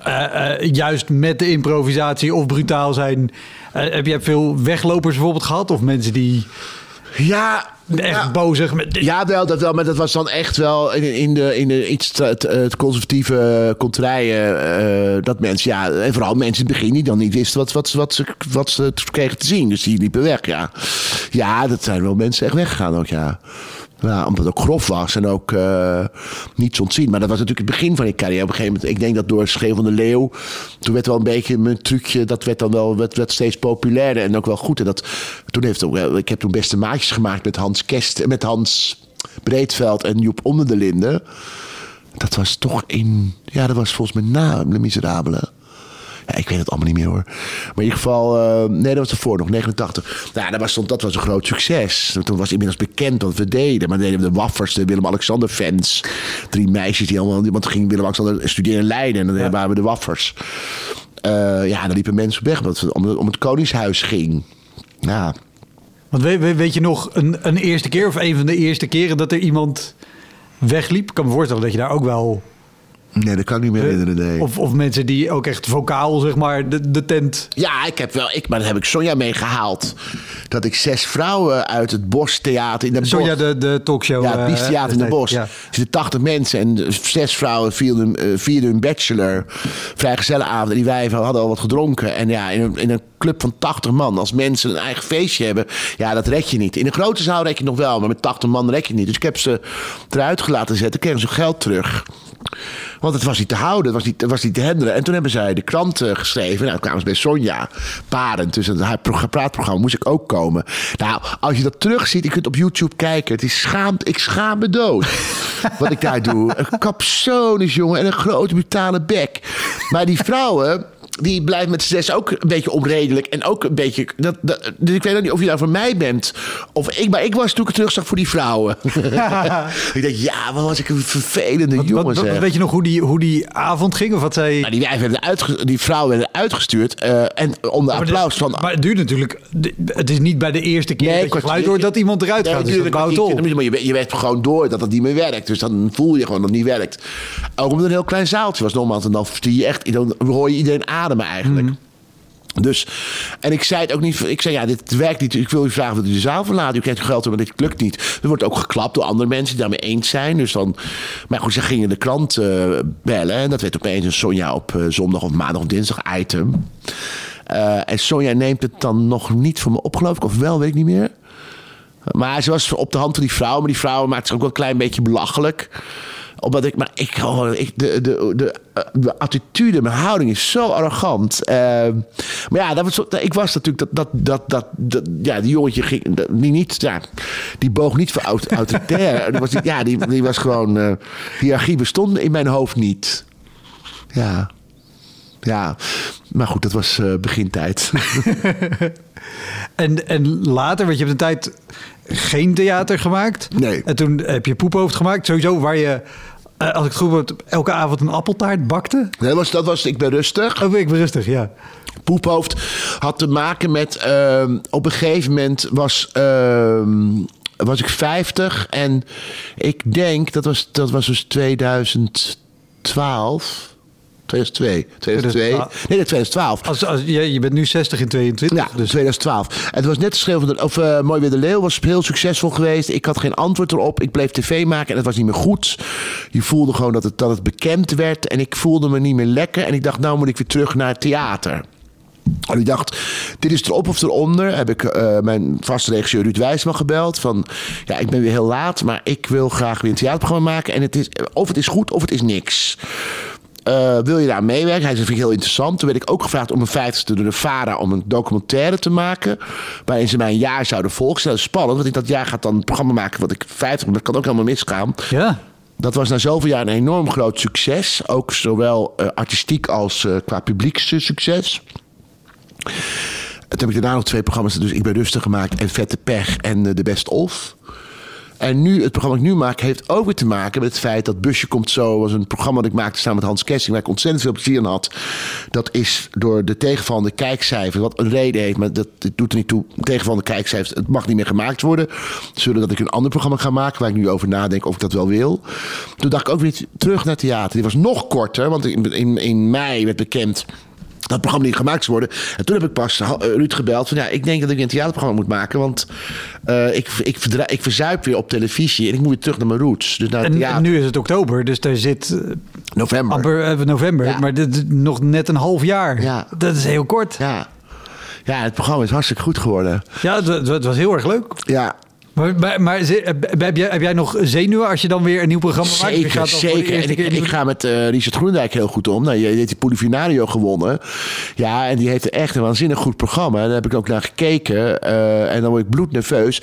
eh, eh, juist met de improvisatie of brutaal zijn, heb je veel weglopers bijvoorbeeld gehad? Of mensen die Ja, echt ja. bozig met... Ja, wel, dat wel, maar dat was dan echt wel in, in de, in de iets te, te- het conservatieve contraien. eh, dat mensen, ja, en vooral mensen in het begin die dan niet wisten wat, wat, wat, ze, wat ze kregen te zien. Dus die liepen weg, ja. Ja, dat zijn wel mensen echt weggegaan ook, ja. Ja, omdat het ook grof was en ook eh niets ontzien. Maar dat was natuurlijk het begin van je carrière. Op een gegeven moment, ik denk dat door Schreeuw van de Leeuw... toen werd wel een beetje mijn trucje... dat werd dan wel werd, werd steeds populairder en ook wel goed. En dat, toen heeft ik heb toen beste maatjes gemaakt met Hans Kest... met Hans Breedveld en Joep Onder de Linden. Dat was toch in... Ja, dat was volgens mij na Le Miserabele. Ja, ik weet het allemaal niet meer hoor. Maar in ieder geval, eh, nee, dat was ervoor nog, 89. Nou, dat was, dat was een groot succes. Toen was inmiddels bekend wat we deden. Maar deden we de Waffers, de Willem-Alexander fans. Drie meisjes die allemaal, want ging Willem-Alexander studeren in Leiden. En dan waren we de Waffers. Eh, ja, dan liepen mensen weg omdat het om, om het Koningshuis ging. Ja, Want weet, weet- weet je nog een, een eerste keer of een van de eerste keren dat er iemand wegliep? Ik kan me voorstellen dat je daar ook wel... nee, dat kan ik niet meer herinneren, nee. Of, of mensen die ook echt vocaal, zeg maar, de, de tent... Ja, ik heb wel, ik, maar daar heb ik Sonja mee gehaald. Dat ik zes vrouwen uit het Bostheater in de Sonja, de, de talkshow. Ja, het eh, in de. Bos. Ja. Er zitten 80 mensen en zes vrouwen vierden, eh, vierden hun bachelor. Vrijgezellenavond. En die wijven hadden al wat gedronken. En ja, in een, in een club van 80 man, als mensen een eigen feestje hebben, ja, dat red je niet. In een grote zaal red je nog wel, maar met 80 man red je niet. Dus ik heb ze eruit laten zetten, kregen ze geld terug. Want het was niet te houden, het was niet, het was niet te handelen. En toen hebben zij de krant eh, geschreven. Nou, kwamen ze bij Sonja. Parend, dus pro- praatprogramma moest ik ook komen. Nou, als je dat terugziet, je kunt op YouTube kijken. Het is schaamt, ik schaam me dood. wat ik daar doe. Een capsones, jongen, en een grote brutale bek. Maar die vrouwen... Die blijven met z'n zes ook een beetje onredelijk. En ook een beetje. Dat, dat, dus ik weet ook niet of je nou voor mij bent. Of ik, maar ik was toen ik terugzag voor die vrouwen. ik denk, ja, wat was ik een vervelende Wat, jongen. wat- weet je nog hoe die, hoe die avond ging? Of wat zij... Nou, die, wijven werden uitge- die vrouwen werden uitgestuurd. eh, en onder Maar applaus van. Maar het duurt natuurlijk... Het is niet bij de eerste keer Nee, dat je geluid hoort dat iemand eruit Nee, gaat. Dus dat op. Maar je, je weet gewoon door dat het niet meer werkt. Dus dan voel je gewoon dat het niet werkt. Ook omdat het een heel klein zaaltje was. Nogmaals, en dan, zie je echt, dan hoor je iedereen ademen eigenlijk. Mhm. Dus, en ik zei het ook niet. Ik zei, ja, dit werkt niet. Ik wil u vragen dat u de zaal verlaat. U krijgt uw geld, maar dit lukt niet. Er wordt ook geklapt door andere mensen die daarmee eens zijn. Dus dan, maar goed, ze gingen de krant eh, bellen. En dat werd opeens een Sonja op eh, zondag of maandag of dinsdag item. Eh, en Sonja neemt het dan nog niet voor me op, geloof ik. Of wel, weet ik niet meer. Maar ze was op de hand van die vrouw. Maar die vrouw maakt zich ook wel een klein beetje belachelijk. Omdat ik, maar ik, oh, ik de, de, de, eh, de attitude, mijn houding is zo arrogant. Eh, maar ja, dat was, ik was natuurlijk dat, dat, dat, dat, dat- ja, die jongetje ging, die niet, ja, die boog niet voor aut- autoritair. Die was, ja, die, die was gewoon, eh hiërarchie bestond in mijn hoofd niet. Ja. Ja, maar goed, dat was eh, begintijd. En, en later, want je hebt een tijd geen theater gemaakt. Nee. En toen heb je Poephoofd gemaakt. Sowieso waar je, als ik het goed heb, elke avond een appeltaart bakte. dat, was, dat was Ik ben rustig. Oh, ik ben rustig, ja. Poephoofd had te maken met. ehm, op een gegeven moment was. ehm, was ik 50 en ik denk dat was, dat was dus 2012. 2002. 2002. Nee, nee, 2012. Als, als, je, je bent nu 60 in 22. Ja, dus 2012. En het was net de schreeuw van de, of eh, Mooi Weer de Leeuw was heel succesvol geweest. Ik had geen antwoord erop. Ik bleef tv maken en het was niet meer goed. Je voelde gewoon dat het, dat het bekend werd. En ik voelde me niet meer lekker. En ik dacht, nou moet ik weer terug naar het theater. En ik dacht, dit is erop of eronder. Heb ik eh, mijn vaste regisseur Ruud Wijsman gebeld. Van, ja, ik ben weer heel laat, maar ik wil graag weer een theaterprogramma maken. En het is, of het is goed of het is niks. Eh, wil je daar meewerken? Hij zei, vind ik heel interessant. Toen werd ik ook gevraagd om een vijftigste door de VARA om een documentaire te maken. Waarin ze mij een jaar zouden volgen. Dat is spannend, want ik dat jaar gaat dan een programma maken wat ik 50 Dat kan ook helemaal misgaan. Ja. Dat was na zoveel jaar een enorm groot succes. Ook zowel eh, artistiek als uh, qua publiekssucces. Toen heb ik daarna nog twee programma's. Dus Ik ben rustig gemaakt en Vette Pech en de Best Of. En nu, het programma dat ik nu maak, heeft ook weer te maken met het feit dat Busje Komt Zo was een programma dat ik maakte samen met Hans Kessing, waar ik ontzettend veel plezier in had. Dat is door de tegenvallende kijkcijfers, wat een reden heeft, maar dat, doet er niet toe. Tegenvallende kijkcijfers, het mag niet meer gemaakt worden. Zullen dat ik een ander programma ga maken, waar ik nu over nadenk of ik dat wel wil. Toen dacht ik ook weer terug naar theater. Die was nog korter, want in, in, in mei werd bekend dat programma niet gemaakt zou worden. En toen heb ik pas Ruud gebeld van ja, ik denk dat ik een theaterprogramma moet maken, want uh, ik, ik, ik verzuip weer op televisie en ik moet weer terug naar mijn roots. Dus naar en, nu is het oktober, dus daar zit november. Amper, november, ja. maar dit, nog net een half jaar. Ja. Dat is heel kort. Ja. Ja, het programma is hartstikke goed geworden. Ja, het, het was heel erg leuk. Ja, maar, maar, maar, heb, jij, heb jij nog zenuwen als je dan weer een nieuw programma maakt? Zeker, gaat zeker. En ik, ik, ga met uh, Richard Groendijk heel goed om. Nou, je heeft die Polifinario gewonnen. Ja, en die heeft echt een waanzinnig goed programma. Daar heb ik ook naar gekeken. Uh, en dan word ik bloednerveus.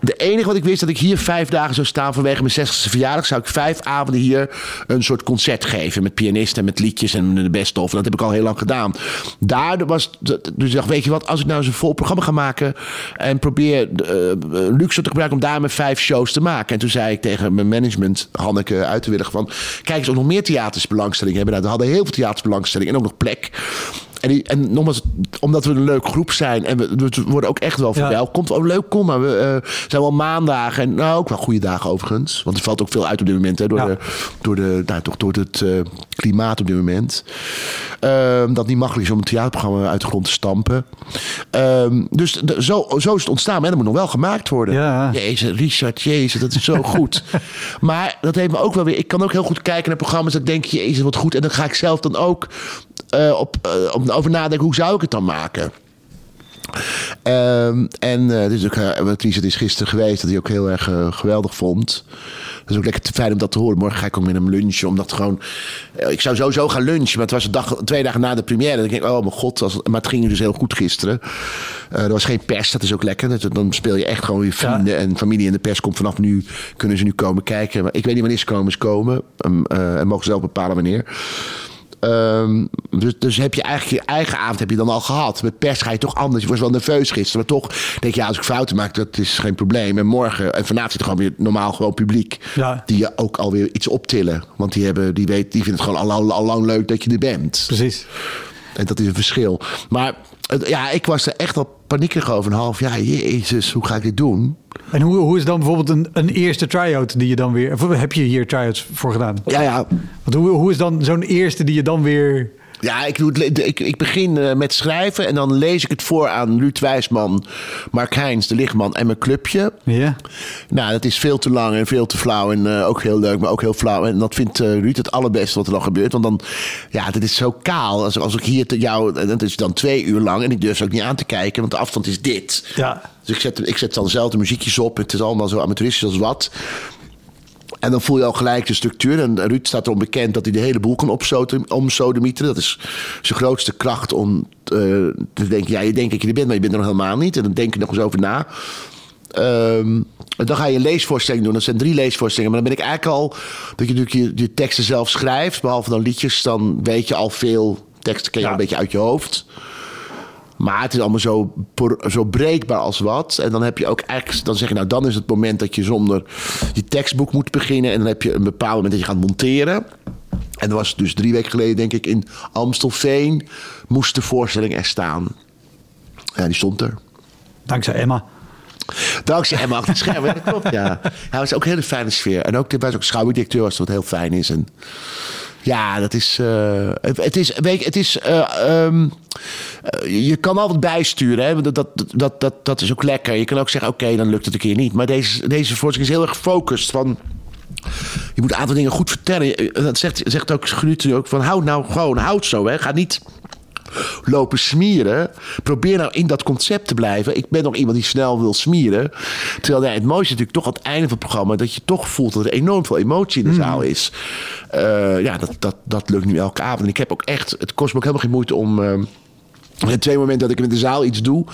De enige wat ik wist, dat ik hier vijf dagen zou staan vanwege mijn 60ste verjaardag. Zou ik vijf avonden hier een soort concert geven. Met pianisten en met liedjes en de best of. Dat heb ik al heel lang gedaan. Daar was, dus ik dacht, weet je wat, als ik nou eens een vol programma ga maken. En probeer uh, luxe te gebruiken om daar mijn vijf shows te maken. En toen zei ik tegen mijn management, Hanneke uit te willen van... kijk eens of nog meer theaters belangstelling hebben. Nou, we hadden heel veel theaters belangstelling en ook nog plek. En, die, en nogmaals, omdat we een leuke groep zijn en we, we worden ook echt wel verwelkomd. Ja. Oh, leuk, kom maar. We uh, zijn wel maandagen en nou ook wel goede dagen overigens. Want er valt ook veel uit op dit moment hè, door, de, door, de, nou, toch door het uh, klimaat op dit moment. Uh, dat niet makkelijk is om een theaterprogramma uit de grond te stampen. Ehm, dus de, zo, zo is het ontstaan. En dat moet nog wel gemaakt worden. Ja. Jezus, Richard, jezus, dat is zo goed. maar dat heeft me ook wel weer... Ik kan ook heel goed kijken naar programma's. Dat denk je, jezus, wat goed. En dan ga ik zelf dan ook uh, op, uh, op, over nadenken, hoe zou ik het dan maken? Um, en uh, dus ook, uh, Richard is gisteren geweest, dat hij ook heel erg uh, geweldig vond. Dat is ook lekker te fijn om dat te horen. Morgen ga ik ook met hem lunchen, omdat gewoon... ik zou sowieso gaan lunchen, maar het was een dag, twee dagen na de première. En dan denk ik, oh mijn god, als, maar het ging dus heel goed gisteren. er was geen pers, dat is ook lekker. Dan speel je echt gewoon je vrienden ja. en familie. En de pers komt vanaf nu, kunnen ze nu komen kijken. Maar ik weet niet wanneer ze komen, ze komen. Um, en mogen zelf bepalen wanneer. Um, dus, dus heb je eigenlijk je eigen avond heb je dan al gehad. Met pers ga je toch anders. Je was wel nerveus gisteren. Maar toch denk je, ja, als ik fouten maak, dat is geen probleem. En morgen, en vanavond zit er gewoon weer normaal gewoon publiek. Ja. Die je ook alweer iets optillen. Want die, hebben, die, weet, die vinden het gewoon al, al, al lang leuk dat je er bent. Precies. En dat is een verschil. Maar ja, ik was er echt al paniekerig over een half jaar. Jezus, hoe ga ik dit doen? En hoe, hoe is dan bijvoorbeeld een, een eerste try-out die je dan weer... Of heb je hier try-outs voor gedaan? Ja, ja. Want hoe, hoe is dan zo'n eerste die je dan weer ja, ik, doe het, ik, ik begin uh, met schrijven en dan lees ik het voor aan Ruud Wijsman, Mark Heijns, de lichtman en mijn clubje. Ja. Nou, dat is veel te lang en veel te flauw en uh, ook heel leuk, maar ook heel flauw. En dat vindt uh, Ruud het allerbeste wat er dan gebeurt. Want dan, ja, dit is zo kaal. Als, als ik hier te jou, dat is dan twee uur lang en ik durf ook niet aan te kijken, want de afstand is dit. Ja. Dus ik zet, ik zet dan dezelfde muziekjes op. Het is allemaal zo amateuristisch als wat. En dan voel je al gelijk de structuur. En Ruud staat erom bekend dat hij de hele boel kan omsodemieteren. Dat is zijn grootste kracht om uh, te denken... ja, je denkt dat je er bent, maar je bent er nog helemaal niet. En dan denk je nog eens over na. Um, dan ga je een leesvoorstelling doen. Dat zijn drie leesvoorstellingen. Maar dan ben ik eigenlijk al... dat je natuurlijk je, je teksten zelf schrijft. Behalve dan liedjes, dan weet je al veel teksten ken je ja. een beetje uit je hoofd. Maar het is allemaal zo, zo breekbaar als wat. En dan heb je ook eigenlijk, dan zeg je nou, dan is het moment dat je zonder je tekstboek moet beginnen. En dan heb je een bepaald moment dat je gaat monteren. En dat was dus drie weken geleden, denk ik, in Amstelveen moest de voorstelling er staan. Ja, die stond er. Dankzij Emma. Dankzij Emma achter het scherm, dat klopt, ja. Hij was ook een hele fijne sfeer. En ook, was ook was wat heel fijn is. En ja, dat is. Uh, het is. Weet je, het is. Uh, um, je kan altijd bijsturen. Hè? Dat, dat, dat, dat, dat is ook lekker. Je kan ook zeggen: oké, dan lukt het een keer niet. Maar deze, deze voorstelling is heel erg gefocust. Van, je moet een aantal dingen goed vertellen. Dat zegt, zegt ook Gruut ook van: houd nou gewoon, houd zo. Hè? Ga niet lopen smieren. Probeer nou in dat concept te blijven. Ik ben nog iemand die snel wil smieren. Terwijl ja, het mooiste is natuurlijk toch aan het einde van het programma... dat je toch voelt dat er enorm veel emotie in de zaal is. Eh, ja, dat, dat, dat lukt nu elke avond. En ik heb ook echt... Het kost me ook helemaal geen moeite om... eh, er twee momenten dat ik in de zaal iets doe.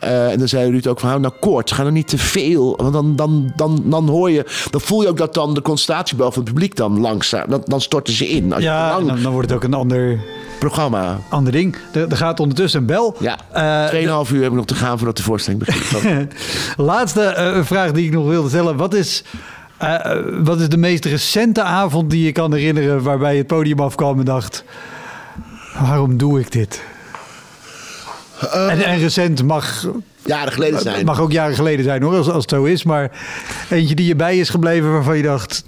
eh, en dan zei Ruud ook van, hou nou kort. Ga nou niet te veel. Want dan, dan, dan, dan hoor je... Dan voel je ook dat dan de concentratiebel van het publiek dan langzaam... Dan, dan storten ze in. Als Ja, lang dan, dan wordt het ook een ander, programma... ander ding. Er, er gaat ondertussen een bel. Ja, Eh, tweeënhalf uur heb ik nog te gaan voordat de voorstelling begint. Laatste eh, vraag die ik nog wilde stellen. Wat is, wat is de meest recente avond die je kan herinneren waarbij je het podium afkwam en dacht... Waarom doe ik dit? En, en recent mag, Jaren geleden zijn. mag ook jaren geleden zijn hoor, als, als het zo is. Maar eentje die je bij is gebleven waarvan je dacht...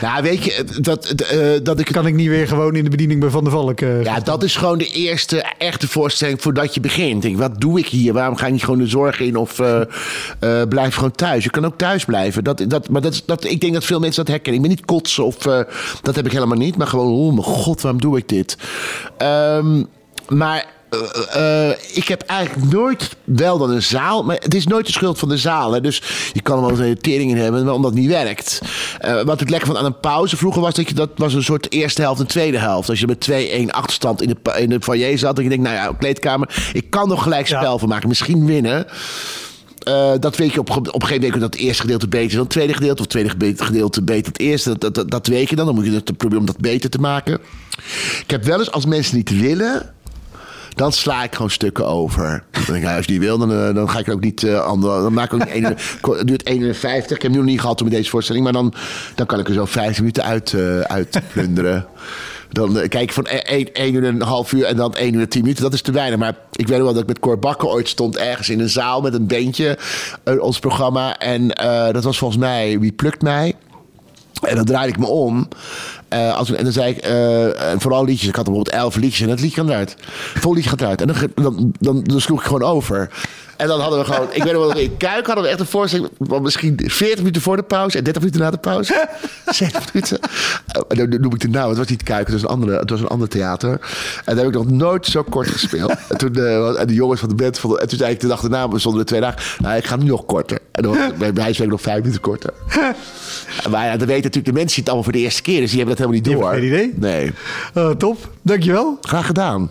Ja, weet je, dat, eh, dat ik... Kan ik niet weer gewoon in de bediening bij Van der Valk? eh, Ja, dat is gewoon de eerste echte voorstelling voordat je begint. Denk, wat doe ik hier? Waarom ga ik niet gewoon de zorg in of eh, eh, blijf gewoon thuis? Je kan ook thuis blijven. Dat, dat, maar dat, dat, ik denk dat veel mensen dat herkennen. Ik ben niet kotsen of eh, dat heb ik helemaal niet. Maar gewoon, oh mijn god, waarom doe ik dit? Ehm, maar eh, eh, ik heb eigenlijk nooit wel dan een zaal. Maar het is nooit de schuld van de zaal. Hè? Dus je kan er wel een irritering in hebben, maar omdat het niet werkt. Eh, wat ik lekker vond aan een pauze vroeger was dat je dat was een soort eerste helft en tweede helft. Als je met 2-1 achterstand in de, in de foyer zat, en je denkt, nou ja, kleedkamer, ik kan nog gelijk spel Ja. van maken, misschien winnen. Dat weet je op, op een gegeven moment dat het eerste gedeelte beter is dan het tweede gedeelte. Of het tweede gedeelte beter dan het eerste. Dat, dat, dat, dat weet je dan. Dan moet je het proberen om dat beter te maken. Ik heb wel eens als mensen niet willen. Dan sla ik gewoon stukken over. Dan denk ik, nou, als die wil, dan, eh, dan ga ik ook niet uh, ander, Dan maak ik ook niet. Het duurt 51. Ik heb nu nog niet gehad met deze voorstelling. Maar dan, dan kan ik er zo 15 minuten uit, eh uit plunderen. Dan kijk ik van 1 uur en een half uur en dan 1 uur en 10 minuten. Dat is te weinig. Maar ik weet wel dat ik met Cor ooit stond ergens in een zaal met een bandje. ons programma. En dat was volgens mij Wie plukt mij? En dan draaide ik me om. Eh, als, en dan zei ik, en vooral liedjes. Ik had bijvoorbeeld elf liedjes en dat liedje gaat eruit. Vol liedje gaat eruit. En dan, dan, dan, dan sloeg ik gewoon over. En dan hadden we gewoon, ik weet nog wel, in Kuik hadden we echt een voorstelling misschien 40 minuten voor de pauze en 30 minuten na de pauze. 70 minuten. Eh, dan noem ik de naam, het was niet Kuik, het was een, andere, het was een ander theater. En daar heb ik nog nooit zo kort gespeeld. En toen, eh, en de jongens van de band, vonden, en toen zei ik de dag daarna, we stonden er twee dagen, nou, ik ga nu nog korter. En dan bij mij nog vijf minuten korter. Maar ja, dat weten natuurlijk de mensen die het allemaal voor de eerste keer, dus die hebben dat helemaal niet door. geen idee. Nee. Eh, top, dankjewel. Graag gedaan.